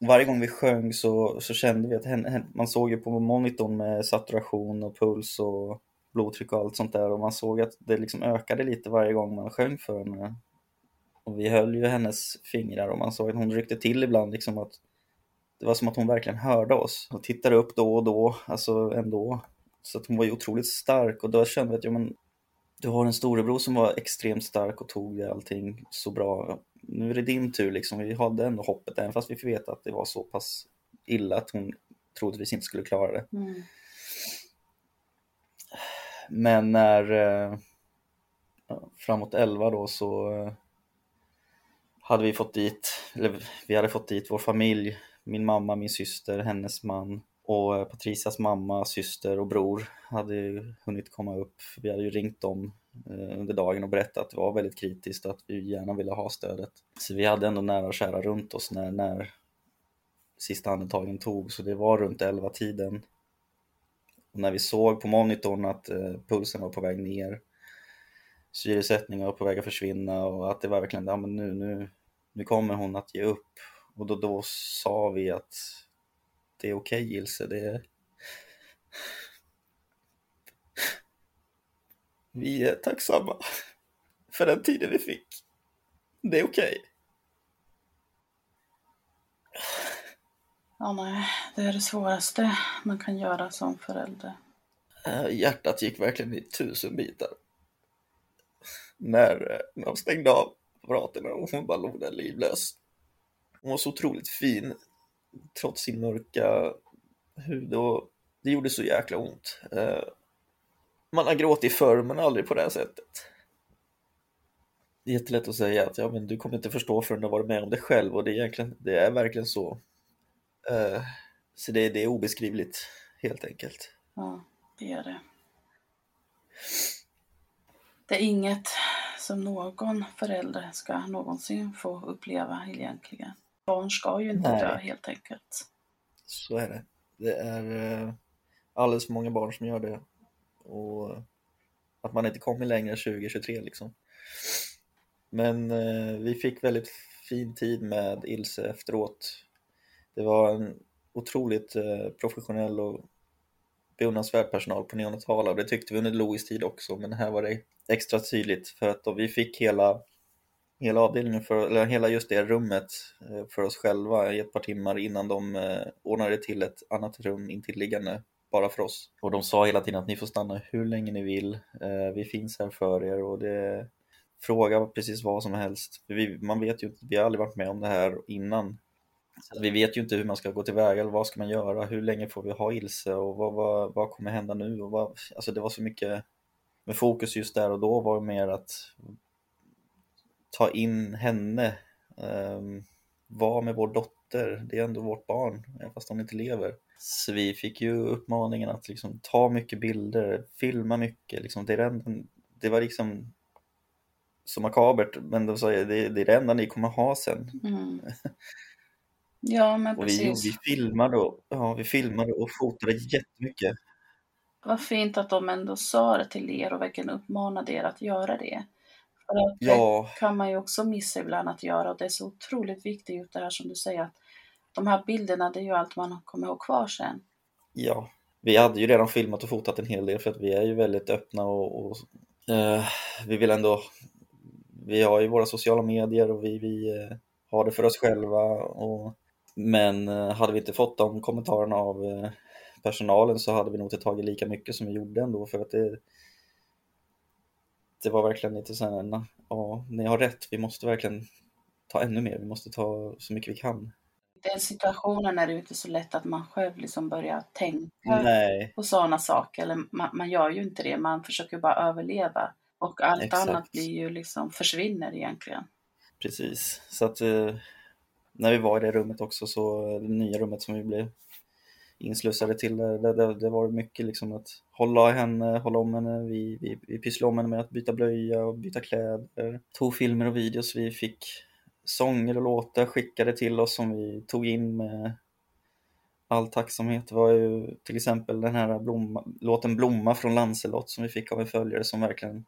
Varje gång vi sjöng så, så kände vi att henne, man såg ju på monitorn med saturation och puls och blodtryck och allt sånt där och man såg att det liksom ökade lite varje gång man sjöng för henne. Och vi höll ju hennes fingrar och man såg att hon ryckte till ibland liksom att det var som att hon verkligen hörde oss och tittade upp då och då, alltså ändå. Så att hon var ju otroligt stark och då kände vi att ja, men du har en storebror som var extremt stark och tog allting så bra. Nu är det din tur liksom. Vi hade ändå hoppet, även fast vi fick veta att det var så pass illa att hon troligtvis inte skulle klara det. Mm. Men när eh, framåt 11 då så eh, hade vi fått dit, eller vi hade fått dit vår familj, min mamma, min syster, hennes man och eh, Patricias mamma, syster och bror hade ju hunnit komma upp. Vi hade ju ringt dem eh, under dagen och berättat att det var väldigt kritiskt och att vi gärna ville ha stödet. Så vi hade ändå nära och kära runt oss när, när sista andetagen tog, så det var runt 11 tiden. Och när vi såg på monitorn att eh, pulsen var på väg ner, syresättningen var på väg att försvinna och att det var verkligen, ja men nu, nu, nu kommer hon att ge upp. Och då, då sa vi att det är okej okay, Ilse, det är... Vi är tacksamma för den tiden vi fick. Det är okej. Okay. Ja, nej, det är det svåraste man kan göra som förälder. Äh, hjärtat gick verkligen i tusen bitar. När de stängde av apparaterna och hon bara låg där livlös. Hon var så otroligt fin trots sin mörka hud och det gjorde så jäkla ont. Eh, man har gråtit förr men aldrig på det här sättet. Det är jättelätt att säga att ja, men du kommer inte förstå förrän du har varit med om det själv och det är, egentligen, det är verkligen så. Eh, så det, det är obeskrivligt helt enkelt. Ja, det är det. Det är inget som någon förälder ska någonsin få uppleva egentligen. Barn ska ju inte Nej. dö helt enkelt. Så är det. Det är eh, alldeles för många barn som gör det. Och att man inte kommer längre 2023 liksom. Men eh, vi fick väldigt fin tid med Ilse efteråt. Det var en otroligt eh, professionell och beundransvärd personal på neonatala och det tyckte vi under Louis tid också men här var det extra tydligt för att då vi fick hela hela avdelningen, för, eller hela just det rummet eh, för oss själva i ett par timmar innan de eh, ordnade till ett annat rum intilliggande bara för oss. Och de sa hela tiden att ni får stanna hur länge ni vill, eh, vi finns här för er och det fråga precis vad som helst. Vi, man vet ju inte, vi har aldrig varit med om det här innan. Så vi vet ju inte hur man ska gå tillväga eller vad ska man göra, hur länge får vi ha Ilse och vad, vad, vad kommer hända nu? Och vad, alltså det var så mycket, med fokus just där och då var mer att ta in henne, um, vara med vår dotter, det är ändå vårt barn, fast hon inte lever. Så vi fick ju uppmaningen att liksom ta mycket bilder, filma mycket, liksom, det, är det, det var liksom så makabert, men de sa det, det är det enda ni kommer ha sen. Mm. Ja, men och precis. Vi, vi, filmade och, ja, vi filmade och fotade jättemycket. Vad fint att de ändå sa det till er och verkligen uppmanade er att göra det. För att ja. det kan man ju också missa ibland att göra och det är så otroligt viktigt just det här som du säger att de här bilderna det är ju allt man kommer ihåg kvar sen. Ja, vi hade ju redan filmat och fotat en hel del för att vi är ju väldigt öppna och, och eh, vi vill ändå vi har ju våra sociala medier och vi, vi eh, har det för oss själva och men eh, hade vi inte fått de kommentarerna av eh, personalen så hade vi nog inte tagit lika mycket som vi gjorde ändå för att det det var verkligen lite så här, ja, ni har rätt, vi måste verkligen ta ännu mer, vi måste ta så mycket vi kan. Den situationen är det inte så lätt att man själv liksom börjar tänka Nej. på sådana saker, eller man, man, gör ju inte det, man försöker bara överleva och allt Exakt. annat blir ju liksom försvinner egentligen. Precis, så att eh, när vi var i det rummet också, så det nya rummet som vi blev inslussade till, det, det, det var mycket liksom att hålla henne, hålla om henne, vi, vi, vi pysslade om henne med att byta blöja och byta kläder, tog filmer och videos, vi fick sånger och låtar skickade till oss som vi tog in med all tacksamhet. Det var ju till exempel den här blomma, låten Blomma från Lancelot som vi fick av en följare som verkligen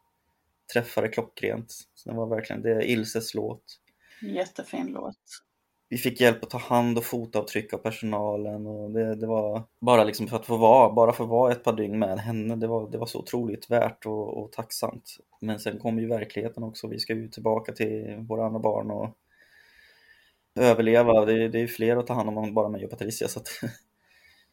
träffade klockrent. Så det var verkligen, det är Ilses låt. Jättefin låt. Vi fick hjälp att ta hand och fotavtryck av personalen och det, det var bara liksom för att få vara, bara få vara ett par dygn med henne, det var, det var så otroligt värt och, och tacksamt. Men sen kom ju verkligheten också, vi ska ju tillbaka till våra andra barn och överleva. Det, det är fler att ta hand om än bara mig och Patricia. Så att...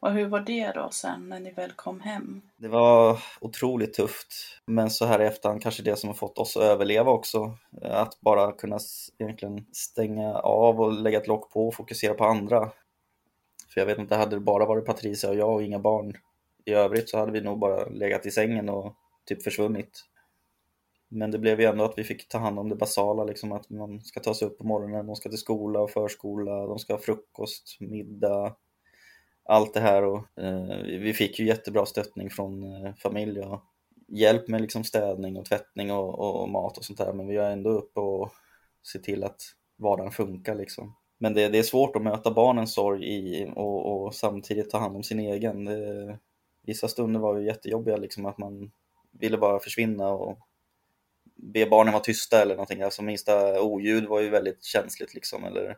Och hur var det då sen när ni väl kom hem? Det var otroligt tufft. Men så här i efterhand kanske det som har fått oss att överleva också. Eh, att bara kunna egentligen stänga av och lägga ett lock på och fokusera på andra. För jag vet inte, hade det bara varit Patricia och jag och inga barn i övrigt så hade vi nog bara legat i sängen och typ försvunnit. Men det blev ju ändå att vi fick ta hand om det basala, liksom att man ska ta sig upp på morgonen, de ska till skola och förskola, de ska ha frukost, middag, allt det här. Och, eh, vi fick ju jättebra stöttning från eh, familj och hjälp med liksom städning och tvättning och, och, och, mat och sånt där. Men vi är ändå uppe och ser till att vardagen funkar liksom. Men det, det är svårt att möta barnens sorg i, och, och samtidigt ta hand om sin egen. Det, vissa stunder var ju jättejobbiga, liksom att man ville bara försvinna och be barnen vara tysta eller någonting. Alltså minsta oljud var ju väldigt känsligt liksom. Eller...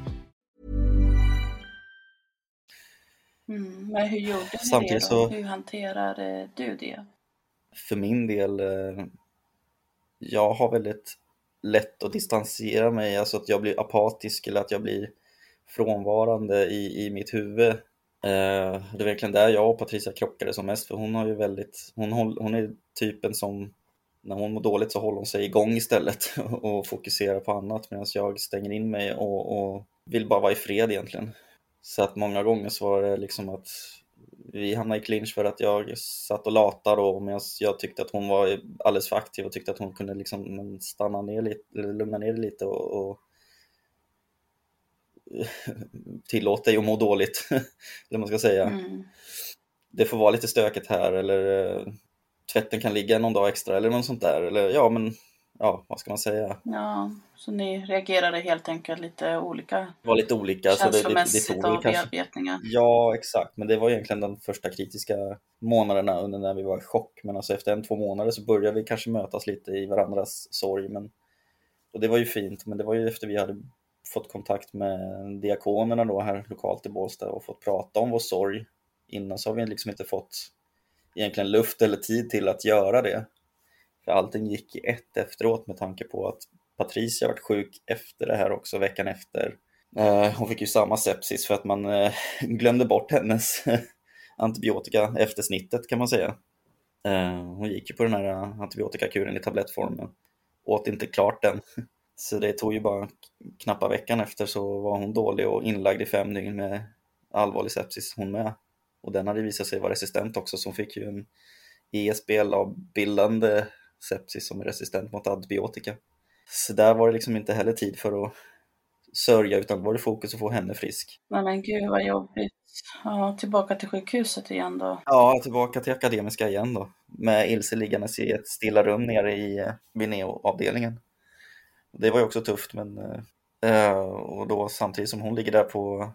Mm, men hur gjorde ni Samtidigt det då? så- Hur hanterade du det? För min del, eh, jag har väldigt lätt att distansera mig, alltså att jag blir apatisk eller att jag blir frånvarande i, i mitt huvud. Eh, Det är verkligen där jag och Patricia krockade som mest, för hon har ju väldigt, hon, hon är typen som när hon mår dåligt så håller hon sig igång istället och fokuserar på annat medan jag stänger in mig och, och vill bara vara i fred egentligen. Så att många gånger så var det liksom att vi hamnade i clinch för att jag satt och latade och medan jag tyckte att hon var alldeles för aktiv och tyckte att hon kunde liksom stanna ner lite, lugna ner lite och, och tillåt dig att må dåligt, eller man ska säga. Mm. Det får vara lite stökigt här eller eh, tvätten kan ligga någon dag extra eller något sånt där. Eller ja, men ja, vad ska man säga? Ja, så ni reagerade helt enkelt lite olika Det var lite olika. Så det, det, det tog bearbetningar? Ja, exakt. Men det var egentligen de första kritiska månaderna under när vi var i chock. Men alltså efter en, två månader så började vi kanske mötas lite i varandras sorg. Men... Och det var ju fint, men det var ju efter vi hade fått kontakt med diakonerna då här lokalt i Bålsta och fått prata om vår sorg. Innan så har vi liksom inte fått egentligen luft eller tid till att göra det. För allting gick i ett efteråt med tanke på att Patricia varit sjuk efter det här också, veckan efter. Eh, hon fick ju samma sepsis för att man eh, glömde bort hennes eh, antibiotika efter snittet kan man säga. Hon gick ju på den här antibiotikakuren i tablettformen, åt inte klart den. Så det tog ju bara knappa veckan efter så var hon dålig och inlagd i fem dygn med allvarlig sepsis hon med. Och den hade visat sig vara resistent också så hon fick ju en ESBL-bildande sepsis som är resistent mot antibiotika. Så där var det liksom inte heller tid för att sörja utan var det fokus att få henne frisk. Nej men gud vad jobbigt. Ja, tillbaka till sjukhuset igen då. Ja, tillbaka till Akademiska igen då. Med Ilse liggandes i ett stilla rum nere i eh, Vineo-avdelningen. Det var ju också tufft men eh, och då samtidigt som hon ligger där på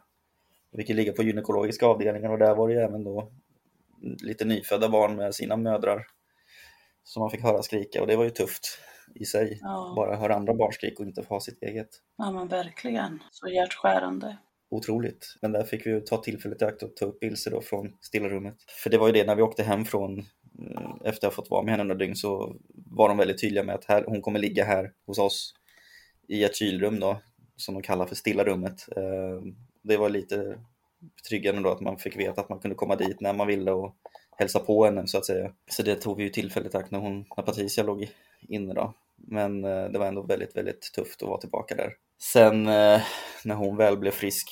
vilket ligger på gynekologiska avdelningen och där var det ju även då lite nyfödda barn med sina mödrar som man fick höra skrika och det var ju tufft i sig. Ja. Bara höra andra barn skrika och inte få ha sitt eget. Ja men verkligen. Så hjärtskärande. Otroligt. Men där fick vi ta tillfället i akt och ta upp Ilse då från stillarummet. För det var ju det när vi åkte hem från eh, efter att ha fått vara med henne några dygn så var de väldigt tydliga med att här, hon kommer ligga här hos oss i ett kylrum då som de kallar för stilla rummet. Eh, Det var lite betryggande då att man fick veta att man kunde komma dit när man ville och hälsa på henne så att säga. Så det tog vi ju tillfället i när, hon, när Patricia låg inne då. Men eh, det var ändå väldigt, väldigt tufft att vara tillbaka där. Sen eh, när hon väl blev frisk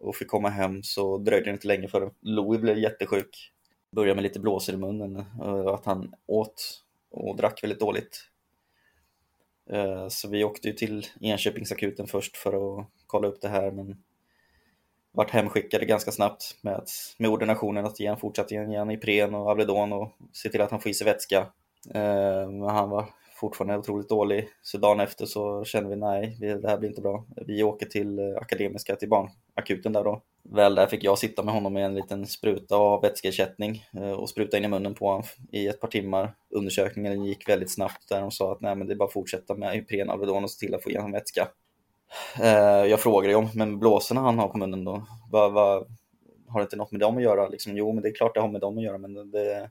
och fick komma hem så dröjde det inte länge förrän Louis blev jättesjuk. Började med lite blåsor i munnen eh, och att han åt och drack väldigt dåligt. Eh, så vi åkte ju till Enköpingsakuten först för att kolla upp det här men vart hemskickade ganska snabbt med, att, med ordinationen att ge han fortsatt ge han Ipren och Alvedon och se till att han får i sig vätska. Eh, Men han var fortfarande otroligt dålig så dagen efter så kände vi nej, det här blir inte bra. Vi åker till eh, Akademiska, till barnakuten där då. Väl där fick jag sitta med honom med en liten spruta av vätskeersättning eh, och spruta in i munnen på honom i ett par timmar. Undersökningen gick väldigt snabbt där de sa att nej men det är bara att fortsätta med Ipren, Alvedon och se till att få i honom vätska. Eh, jag frågade ju om, men blåsorna han har på munnen då, va, va, har det inte något med dem att göra? Liksom, jo, men det är klart det har med dem att göra, men det,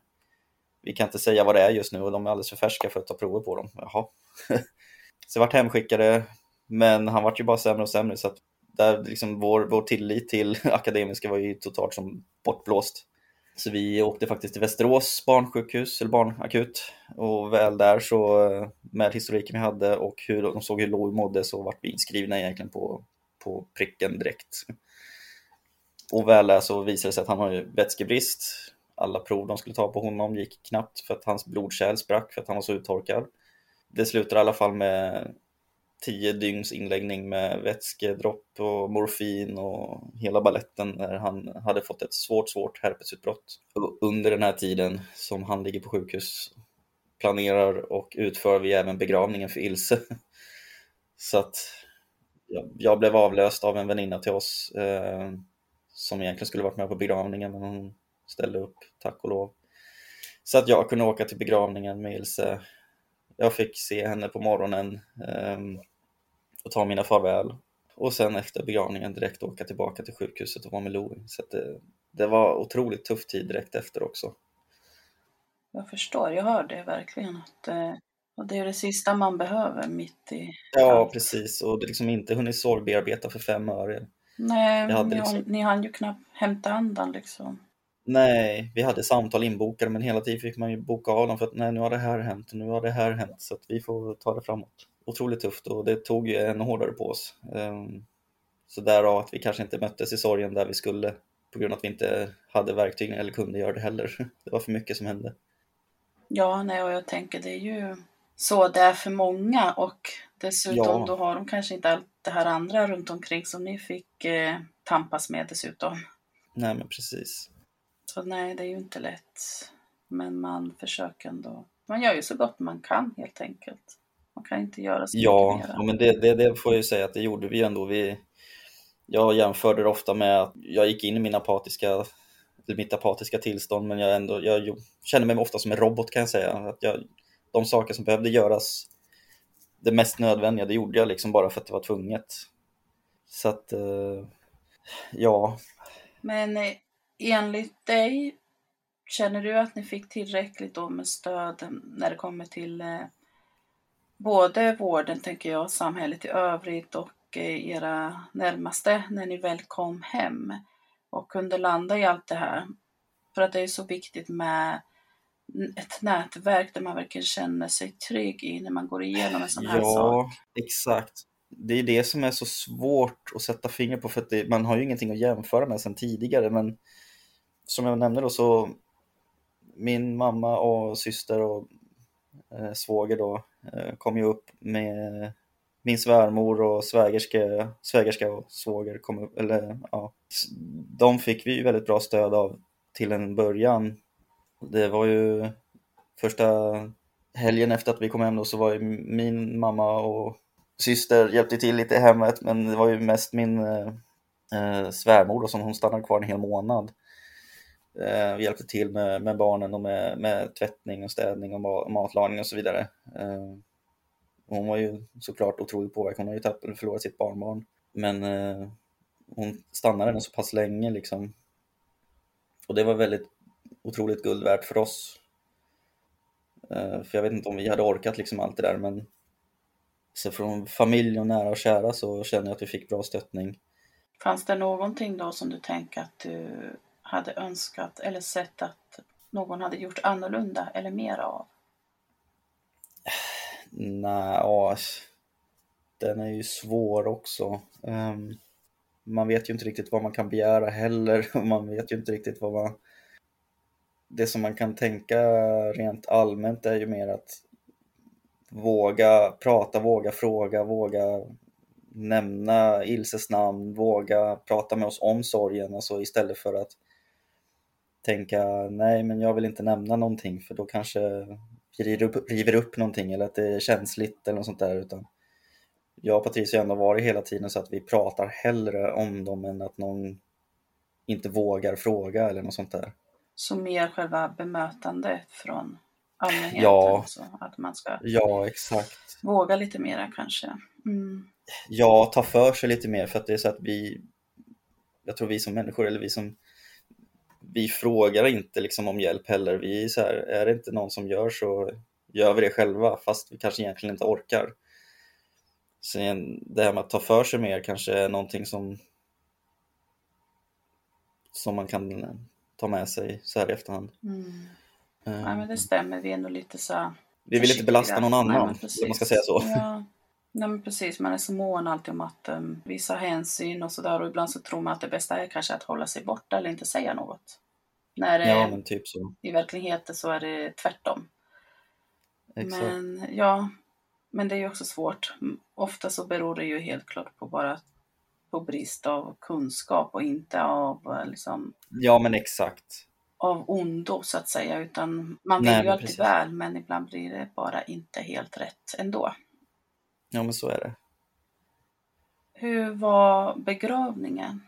vi kan inte säga vad det är just nu och de är alldeles för färska för att ta prover på dem. Jaha. så jag vart hemskickade, men han vart ju bara sämre och sämre så att där liksom vår, vår tillit till Akademiska var ju totalt som bortblåst. Så vi åkte faktiskt till Västerås barnsjukhus, eller barnakut. Och väl där så, eh, med historiken vi hade och hur de såg hur Louis mådde så vart vi inskrivna egentligen på, på pricken direkt. Och väl där så visade det sig att han har ju vätskebrist. Alla prov de skulle ta på honom gick knappt för att hans blodkärl sprack för att han var så uttorkad. Det slutar i alla fall med tio dygns inläggning med vätskedropp och morfin och hela balletten där han hade fått ett svårt, svårt herpesutbrott. Under den här tiden som han ligger på sjukhus planerar och utför vi även begravningen för Ilse. Så att jag, blev avlöst av en väninna till oss eh, som egentligen skulle varit med på begravningen men hon ställde upp, tack och lov. Så att jag kunde åka till begravningen med Ilse. Jag fick se henne på morgonen Eh, och ta mina farväl. Och sen efter begravningen direkt åka tillbaka till sjukhuset och vara med Louie. Så det, det var otroligt tuff tid direkt efter också. Jag förstår, jag hör det verkligen. Att, eh, och det är det sista man behöver mitt i Ja, allt. precis. Och det liksom inte hunnit sorgbearbeta för fem öre. Nej, ni, liksom- ni hann ju knappt hämta andan liksom. Nej, vi hade samtal inbokade men hela tiden fick man ju boka av dem för att nej, nu har det här hänt nu har det här hänt så att vi får ta det framåt. Otroligt tufft och det tog ju ännu hårdare på oss. Ehm, Så därav att vi kanske inte möttes i sorgen där vi skulle på grund av att vi inte hade verktygen eller kunde göra det heller. Det var för mycket som hände. Ja, nej, och jag tänker det är ju så det är för många och dessutom Ja. då har de kanske inte allt det här andra runt omkring som ni fick eh, tampas med dessutom. Nej men precis. Så nej, det är ju inte lätt. Men man försöker ändå. Man gör ju så gott man kan helt enkelt. Man kan inte göra så Ja, mycket ja men det, det, det får jag ju säga att det gjorde vi ändå. Vi, jag jämförde det ofta med att jag gick in i min apatiska, mitt apatiska tillstånd men jag, ändå, jag kände mig ofta som en robot kan jag säga. Att jag, de saker som behövde göras, det mest nödvändiga, det gjorde jag liksom bara för att det var tvunget. Så att, eh, ja, Men eh, enligt dig, känner du att ni fick tillräckligt då med stöd när det kommer till eh, både vården, tänker jag, samhället i övrigt och eh, era närmaste när ni väl kom hem och kunde landa i allt det här? För att det är så viktigt med ett nätverk där man verkligen känner sig trygg i när man går igenom en sån här sak. Ja, exakt. Det är det som är så svårt att sätta finger på för att det, man har ju ingenting att jämföra med sedan tidigare. Men som jag nämnde då så min mamma och syster och eh, svåger då Eh, kom ju upp med min svärmor och svägerska, svägerska och svåger kom upp, eller ja, de fick vi ju väldigt bra stöd av till en början. Det var ju första helgen efter att vi kom hem då så var ju min mamma och syster hjälpte till lite i hemmet men det var ju mest min eh, eh, svärmor då, som hon stannade kvar en hel månad. Eh, vi hjälpte till med, med barnen och med, med tvättning och städning och ma- matlagning och så vidare. Eh, hon var ju såklart otroligt påverkad, hon har ju tappat, förlorat sitt barnbarn. Men eh, hon stannade ändå så pass länge liksom. Och det var väldigt otroligt guld värt för oss. Eh, För jag vet inte om vi hade orkat liksom allt det där men så från familj och nära och kära så känner jag att vi fick bra stöttning. Fanns det någonting då som du tänkte att du hade önskat eller sett att någon hade gjort annorlunda eller mer av? Nej, åh, den är ju svår också. Um, man vet ju inte riktigt vad man kan begära heller och man vet ju inte riktigt vad man... Det som man kan tänka rent allmänt är ju mer att våga prata, våga fråga, våga nämna Ilses namn, våga prata med oss om sorgen, alltså istället för att tänka nej men jag vill inte nämna någonting för då kanske vi river upp, river upp någonting eller att det är känsligt eller något sånt där utan jag och Patricia har ändå varit hela tiden så att vi pratar hellre om dem än att någon inte vågar fråga eller något sånt där. Så mer själva bemötandet från allmänheten. Ja. Så att man ska Ja, exakt. våga lite mera kanske. Mm. Ja, ta för sig lite mer för att det är så att vi, jag tror vi som människor eller vi som, vi frågar inte liksom om hjälp heller. Vi är så här, är det inte någon som gör så gör vi det själva fast vi kanske egentligen inte orkar. Sen det här med att ta för sig mer kanske är någonting som som man kan ta med sig så här i efterhand. Mm. Eh, Ja, men det stämmer. Vi är nog lite så vi vill inte belasta någon annan, Nej, om man ska säga så. Ja. Nej, men precis. Man är så mån alltid om att um, visa hänsyn och sådär. Och ibland så tror man att det bästa är kanske att hålla sig borta eller inte säga något. När det Ja, men typ så. i verkligheten så är det tvärtom. Exakt. Men ja, men det är ju också svårt. Ofta så beror det ju helt klart på bara på brist av kunskap och inte av, eh, liksom, Ja, men exakt. av ondo så att säga. Utan man vill Nej, ju alltid precis. väl men ibland blir det bara inte helt rätt ändå. Ja, men så är det. Hur var begravningen?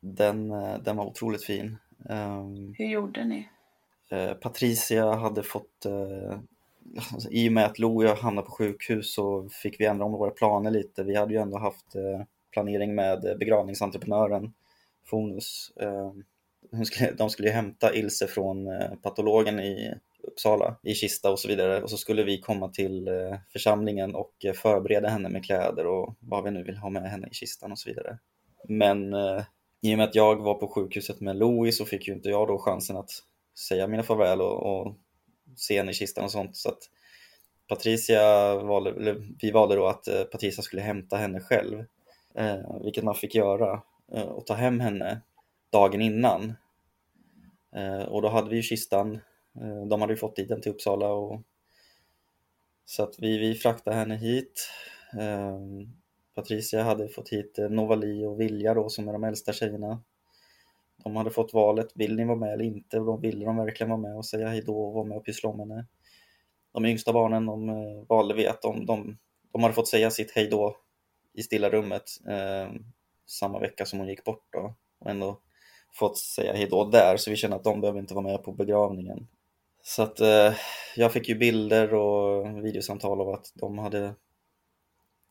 Den, eh, den var otroligt fin. Ehm, Hur gjorde ni? eh, Patricia hade fått, eh, i och med att Lo och jag hamnade på sjukhus så fick vi ändra om våra planer lite. Vi hade ju ändå haft planering med begravningsentreprenören Fonus. Ehm, hon skulle, de skulle ju hämta Ilse från patologen i Uppsala i kista och så vidare och så skulle vi komma till eh, församlingen och eh, förbereda henne med kläder och vad vi nu vill ha med henne i kistan och så vidare. Men eh, i och med att jag var på sjukhuset med Louis så fick ju inte jag då chansen att säga mina farväl och, och se henne i kistan och sånt. Så att Patricia valde, eller vi valde då att eh, Patricia skulle hämta henne själv, eh, vilket man fick göra, eh, och ta hem henne dagen innan. Eh, och då hade vi ju kistan, Eh, de hade ju fått dit den till Uppsala och Så att vi, vi fraktade henne hit. Eh, Patricia hade fått hit eh, Novali och Vilja då som är de äldsta tjejerna. De hade fått valet, vill ni vara med eller inte? Och då ville de verkligen vara med och säga hejdå och vara med och pyssla om henne. De yngsta barnen de valde vi att de, de, de hade fått säga sitt hejdå i stilla rummet eh, samma vecka som hon gick bort då. Och ändå fått säga hejdå där, så vi känner att de behöver inte vara med på begravningen. Så att eh, jag fick ju bilder och videosamtal av att de hade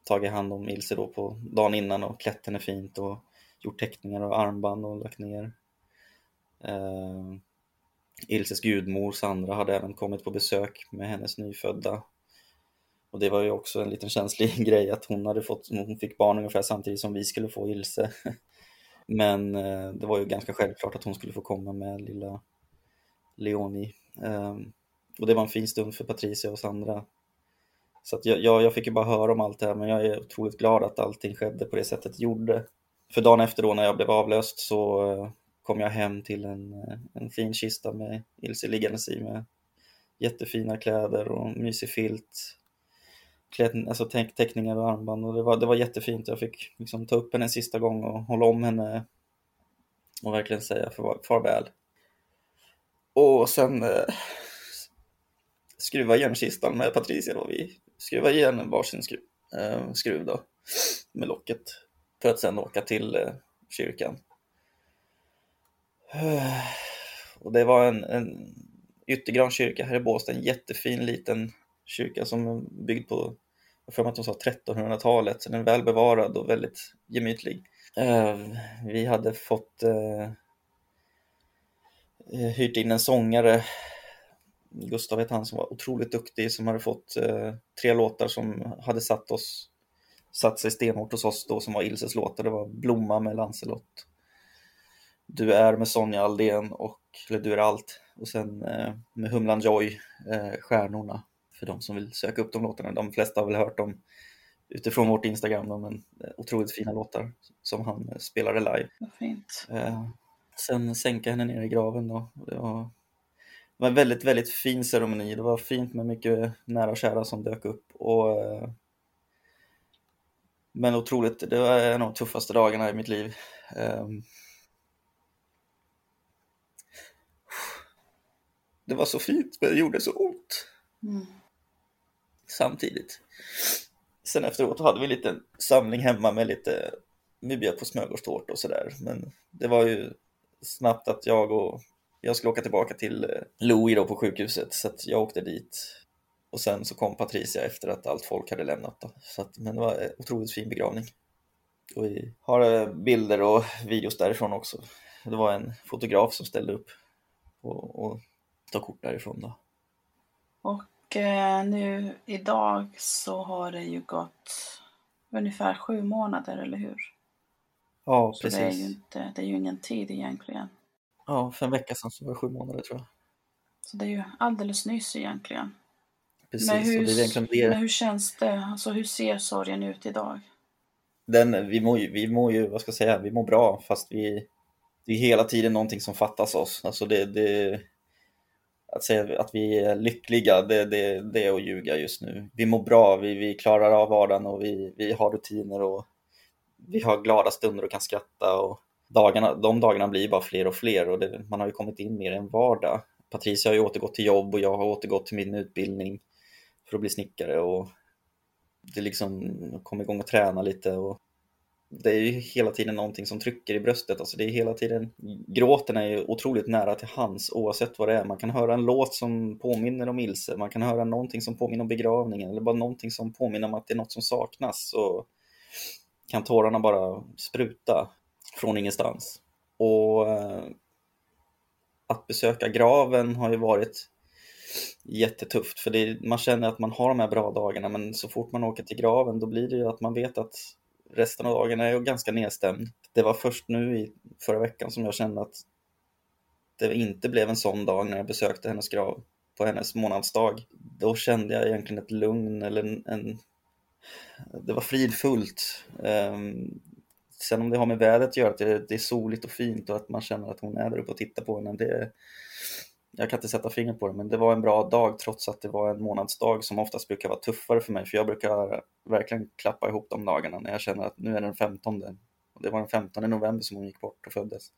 tagit hand om Ilse då på dagen innan och klätt henne fint och gjort teckningar och armband och lagt ner. Eh, Ilses gudmor Sandra hade även kommit på besök med hennes nyfödda. Och det var ju också en liten känslig grej att hon hade fått, hon fick barn ungefär samtidigt som vi skulle få Ilse. Men eh, det var ju ganska självklart att hon skulle få komma med lilla Leonie. Ehm, och det var en fin stund för Patricia och Sandra. Så att jag, jag, jag fick ju bara höra om allt det här, men jag är otroligt glad att allting skedde på det sättet det gjorde. För dagen efter då när jag blev avlöst så eh, kom jag hem till en, eh, en fin kista med Ilse liggandes i med jättefina kläder och mysig filt. Kläd, alltså teckningar och armband och det var, det var jättefint. Jag fick liksom ta upp henne en sista gång och hålla om henne och verkligen säga far, farväl. Och sen eh, skruva igen kistan med Patricia då. Vi skruvade igen varsin skruv, eh, skruv då med locket för att sen åka till eh, kyrkan. Eh, och det var en, en Yttergran kyrka här i Båstad, en jättefin liten kyrka som är byggd på, jag för mig att de sa 1300-talet, så den är väl bevarad och väldigt gemytlig. Eh, vi hade fått eh, hyrt in en sångare, Gustav heter han, som var otroligt duktig, som hade fått tre låtar som hade satt oss satt sig stenhårt hos oss då som var Ilses låtar. Det var Blomma med Lancelot. Du är med Sonja Aldén och, eller Du är allt. Och sen eh, med Humlan Joy, eh, Stjärnorna. För de som vill söka upp de låtarna. De flesta har väl hört dem utifrån vårt Instagram. Men eh, otroligt fina låtar som han eh, spelade live. Vad fint. Eh, sen sänka henne ner i graven då. Det var, det var en väldigt, väldigt fin ceremoni. Det var fint med mycket nära och kära som dök upp. Och eh, men otroligt, det var en av de tuffaste dagarna i mitt liv. Um, det var så fint, men det gjorde så ont. Mm. Samtidigt. Sen efteråt hade vi en liten samling hemma med lite, vi bjöd på smörgåstårta och sådär. Men det var ju snabbt att jag och jag skulle åka tillbaka till eh, Louis då på sjukhuset så att jag åkte dit och sen så kom Patricia efter att allt folk hade lämnat. Då. Så att, men det var en otroligt fin begravning. Och vi har eh, bilder och videos därifrån också. Det var en fotograf som ställde upp och, och tog kort därifrån. Då. Och eh, nu idag så har det ju gått ungefär sju månader, eller hur? Ja, så precis. Det är, ju inte, det är ju ingen tid egentligen. Ja, för en vecka sedan så var det sju månader tror jag. Så det är ju alldeles nyss egentligen. Precis, men hur, det det. Hur känns det? Alltså hur ser sorgen ut idag? Den, vi, mår ju, vi mår ju, vad ska jag säga, vi mår bra fast vi, det är hela tiden någonting som fattas oss. Alltså det, det, att säga att vi är lyckliga, det, det, det är att ljuga just nu. Vi mår bra, vi, vi klarar av vardagen och vi, vi har rutiner och vi har glada stunder och kan skratta. Och dagarna, de dagarna blir bara fler och fler och det, man har ju kommit in mer i en vardag. Patricia har ju återgått till jobb och jag har återgått till min utbildning för att bli snickare och det liksom kom igång och träna lite och det är ju hela tiden någonting som trycker i bröstet, alltså det är hela tiden gråten är ju otroligt nära till hands oavsett vad det är. Man kan höra en låt som påminner om Ilse, man kan höra någonting som påminner om begravningen eller bara någonting som påminner om att det är något som saknas Och kan tårarna bara spruta från ingenstans. Och eh, att besöka graven har ju varit jättetufft för det, man känner att man har de här bra dagarna men så fort man åker till graven då blir det ju att man vet att resten av dagen är ganska nedstämd. Det var först nu i förra veckan som jag kände att det inte blev en sån dag när jag besökte hennes grav på hennes månadsdag. Då kände jag egentligen ett lugn eller en, en det var fridfullt. Ehm, sen om det har med vädret att göra, att det, det, är soligt och fint och att man känner att hon är där uppe och tittar på henne, det, jag kan inte sätta fingret på det, men det var en bra dag trots att det var en månadsdag som oftast brukar vara tuffare för mig, för jag brukar verkligen klappa ihop de dagarna när jag känner att nu är det den 15. Och det var den 15 november som hon gick bort och föddes.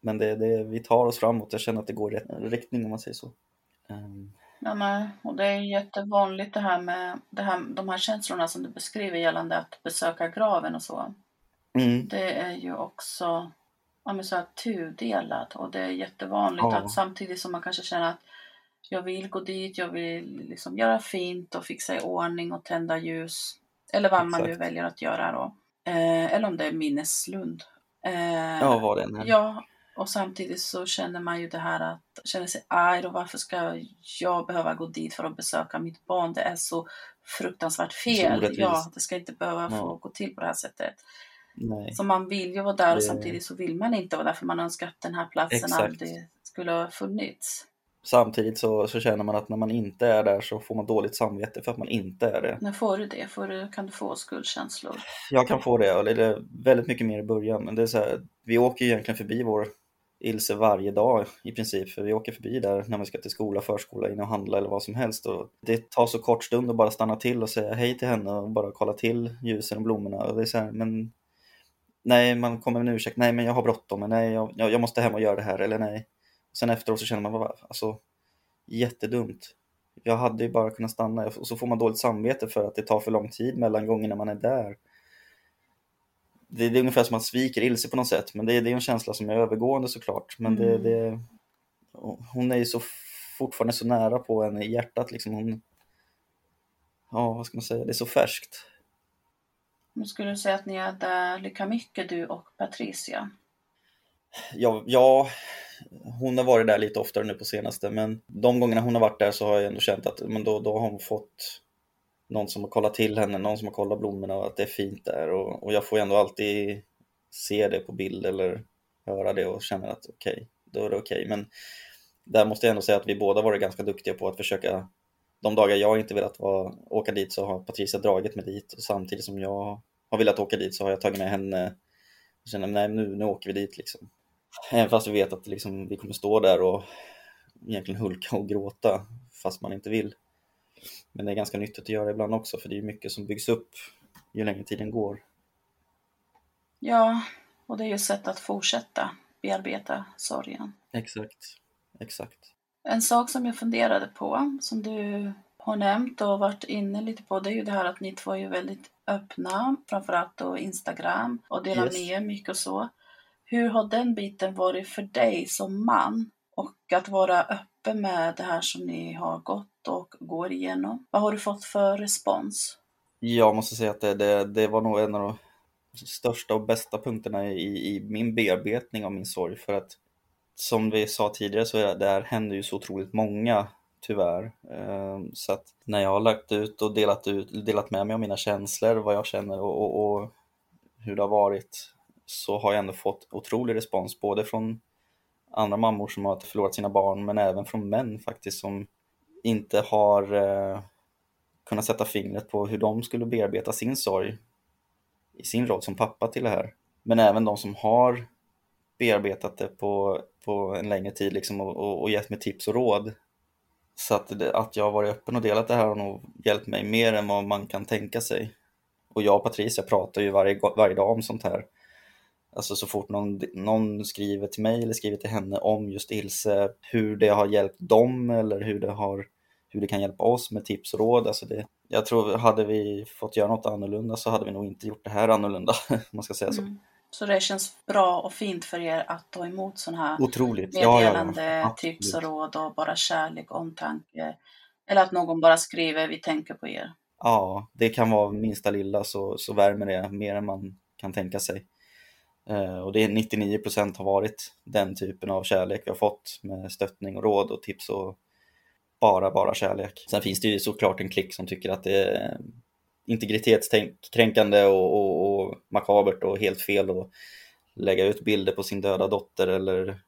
Men det, det, vi tar oss framåt, jag känner att det går i rätt riktning om man säger så. Ehm, Ja, men, och det är jättevanligt det här med det här, de här känslorna som du beskriver gällande att besöka graven och så. Mm. Det är ju också ja, men så här, tudelat och det är jättevanligt ja. att samtidigt som man kanske känner att jag vill gå dit, jag vill liksom göra fint och fixa i ordning och tända ljus. Eller vad Exakt. man nu väljer att göra då. Eh, eller om det är minneslund. Eh, ja, vad det än är. Ja, och samtidigt så känner man ju det här att känner sig arg och varför ska jag behöva gå dit för att besöka mitt barn? Det är så fruktansvärt fel. Så ja, det ska inte behöva ja. få gå till på det här sättet. Nej. Så man vill ju vara där och det... samtidigt så vill man inte vara där för man önskar att den här platsen Exakt. aldrig skulle ha funnits. Samtidigt så, så känner man att när man inte är där så får man dåligt samvete för att man inte är det. När får du det? Får du, kan du få skuldkänslor? Jag kan få det, är väldigt mycket mer i början. Men det är så här, vi åker egentligen förbi vår Ilse varje dag i princip. För vi åker förbi där när vi ska till skola, förskola, in och handla eller vad som helst. Och det tar så kort stund att bara stanna till och säga hej till henne och bara kolla till ljusen och blommorna. Och det är så här, men nej, man kommer med en ursäkt, nej men jag har bråttom, nej jag, jag måste hem och göra det här, eller nej. Sen efteråt så känner man, alltså jättedumt. Jag hade ju bara kunnat stanna och så får man dåligt samvete för att det tar för lång tid mellan gångerna man är där. Det, det är ungefär som att man sviker Ilse på något sätt, men det, det är en känsla som är övergående såklart. Men det, mm. det, hon är ju så fortfarande så nära på en i hjärtat liksom. Hon, ja, vad ska man säga, det är så färskt. Nu skulle du säga att ni är där lika mycket du och Patricia? Ja, ja, hon har varit där lite oftare nu på senaste, men de gångerna hon har varit där så har jag ändå känt att men då, då har hon fått någon som har kollat till henne, någon som har kollat blommorna och att det är fint där och, och jag får ändå alltid se det på bild eller höra det och känna att okej, okay, då är det okej. Okay. Men där måste jag ändå säga att vi båda varit ganska duktiga på att försöka de dagar jag inte velat vara, åka dit så har Patricia dragit mig dit och samtidigt som jag har velat åka dit så har jag tagit med henne och känner nej nu, nu åker vi dit liksom. Även fast vi vet att liksom, vi kommer stå där och egentligen hulka och gråta fast man inte vill. Men det är ganska nyttigt att göra ibland också för det är mycket som byggs upp ju längre tiden går. Ja, och det är ju ett sätt att fortsätta bearbeta sorgen. Exakt, exakt. En sak som jag funderade på, som du har nämnt och varit inne lite på, det är ju det här att ni två är ju väldigt öppna, framförallt då Instagram och delar yes. med er mycket och så. Hur har den biten varit för dig som man? Och att vara öppen med det här som ni har gått och går igenom. Vad har du fått för respons? Jag måste säga att det, det, det var nog en av de största och bästa punkterna i, i min bearbetning av min sorg. För att som vi sa tidigare så är det, här händer ju så otroligt många tyvärr. Ehm, så att när jag har lagt ut och delat, ut, delat med mig av mina känslor, vad jag känner och, och, och hur det har varit så har jag ändå fått otrolig respons både från andra mammor som har förlorat sina barn men även från män faktiskt som inte har eh, kunnat sätta fingret på hur de skulle bearbeta sin sorg i sin roll som pappa till det här. Men även de som har bearbetat det på, på en längre tid liksom och, och, och gett mig tips och råd. Så att, att jag har varit öppen och delat det här har nog hjälpt mig mer än vad man kan tänka sig. Och jag och Patricia pratar ju varje, varje dag om sånt här. Alltså så fort någon, någon skriver till mig eller skriver till henne om just Ilse, hur det har hjälpt dem eller hur det, har, hur det kan hjälpa oss med tips och råd. Alltså det, jag tror, hade vi fått göra något annorlunda så hade vi nog inte gjort det här annorlunda, om man ska säga så. Mm. Så det känns bra och fint för er att ta emot sådana här Otroligt. meddelande, ja, ja, tips och råd och bara kärlek och omtanke. Eller att någon bara skriver, vi tänker på er. Ja, det kan vara minsta lilla så, så värmer det mer än man kan tänka sig. Eh, och det är 99 har varit den typen av kärlek vi har fått med stöttning och råd och tips och bara, bara kärlek. Sen finns det ju såklart en klick som tycker att det är integritetskränkande och, och, och makabert och helt fel att lägga ut bilder på sin döda dotter eller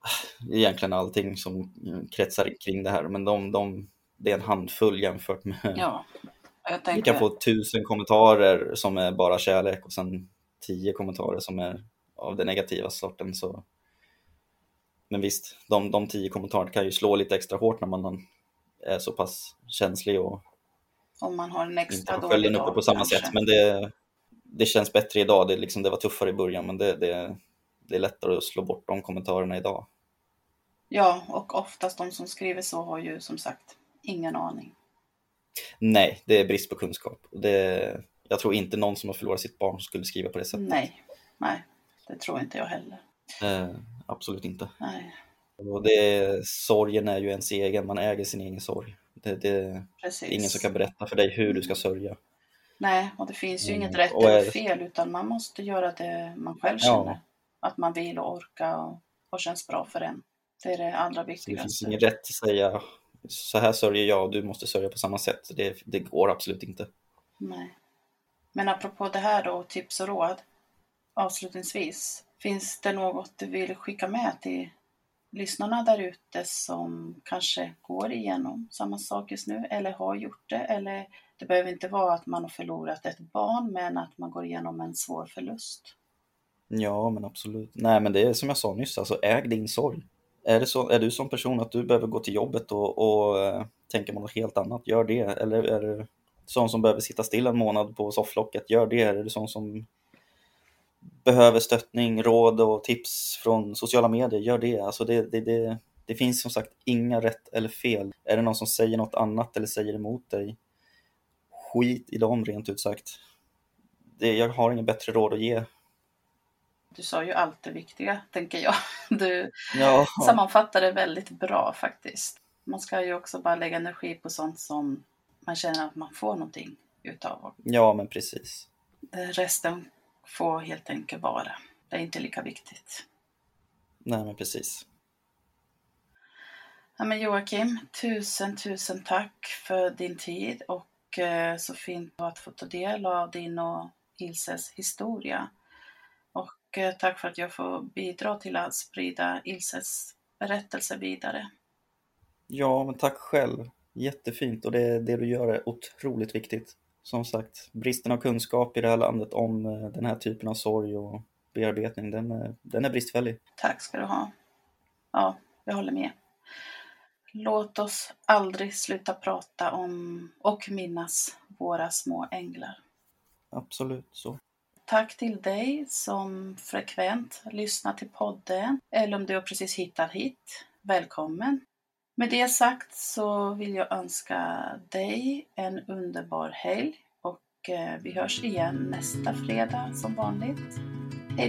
ah, egentligen allting som kretsar kring det här. Men de, de, det är en handfull jämfört med... Ja, tänker... Vi kan få tusen kommentarer som är bara kärlek och sen tio kommentarer som är av den negativa sorten. Så men visst, de, de tio kommentarerna kan ju slå lite extra hårt när man är så pass känslig och Om man har en extra inte dålig dag uppe på samma kanske. sätt. Men det, det känns bättre idag. Det, liksom, det var tuffare i början, men det, det, det är lättare att slå bort de kommentarerna idag. Ja, och oftast de som skriver så har ju som sagt ingen aning. Nej, det är brist på kunskap. Det, jag tror inte någon som har förlorat sitt barn skulle skriva på det sättet. Nej, nej, det tror inte jag heller. Eh, absolut inte. Nej, Och det, sorgen är ju ens egen, man äger sin egen sorg. Det, det, precis. det är ingen som kan berätta för dig hur du ska sörja. Nej, och det finns ju Mm, inget rätt och eller fel utan man måste göra det man själv Ja. känner. Att man vill och orkar och, och känns bra för en. Det är det allra Så det finns viktigaste. ingen rätt att säga så här sörjer jag och du måste sörja på samma sätt. Det, det går absolut inte. Nej. Men apropå det här då, tips och råd. Avslutningsvis, finns det något du vill skicka med till lyssnarna där ute som kanske går igenom samma sak just nu eller har gjort det? Eller det behöver inte vara att man har förlorat ett barn men att man går igenom en svår förlust. Ja, men absolut. Nej, men det är som jag sa nyss, alltså äg din sorg. Är, det så, är du som person att du behöver gå till jobbet och, och eh, tänka på något helt annat, gör det. Eller är du sån som behöver sitta still en månad på sofflocket, gör det. Är du sån som behöver stöttning, råd och tips från sociala medier, gör det. Alltså det, det, det, det finns som sagt inga rätt eller fel. Är det någon som säger något annat eller säger emot dig, skit i dem rent ut sagt. Det, jag har inget bättre råd att ge. Du sa ju allt det viktiga, tänker jag. Du Ja. sammanfattar det väldigt bra faktiskt. Man ska ju också bara lägga energi på sånt som man känner att man får någonting utav. Ja, men precis. Det Resten får helt enkelt vara. Det är inte lika viktigt. Nej, men precis. Ja, men Joakim, tusen, tusen tack för din tid och eh, så fint att få ta del av din och Ilses historia. Och eh, tack för att jag får bidra till att sprida Ilses berättelse vidare. Ja, men tack själv. Jättefint och det, det du gör är otroligt viktigt. Som sagt, bristen av kunskap i det här landet om eh, den här typen av sorg och bearbetning, den är, den är bristfällig. Tack ska du ha. Ja, jag håller med. Låt oss aldrig sluta prata om och minnas våra små änglar. Absolut så. Tack till dig som frekvent lyssnar till podden eller om du har precis hittat hit. Välkommen! Med det sagt så vill jag önska dig en underbar helg och eh, vi hörs igen nästa fredag som vanligt. Hej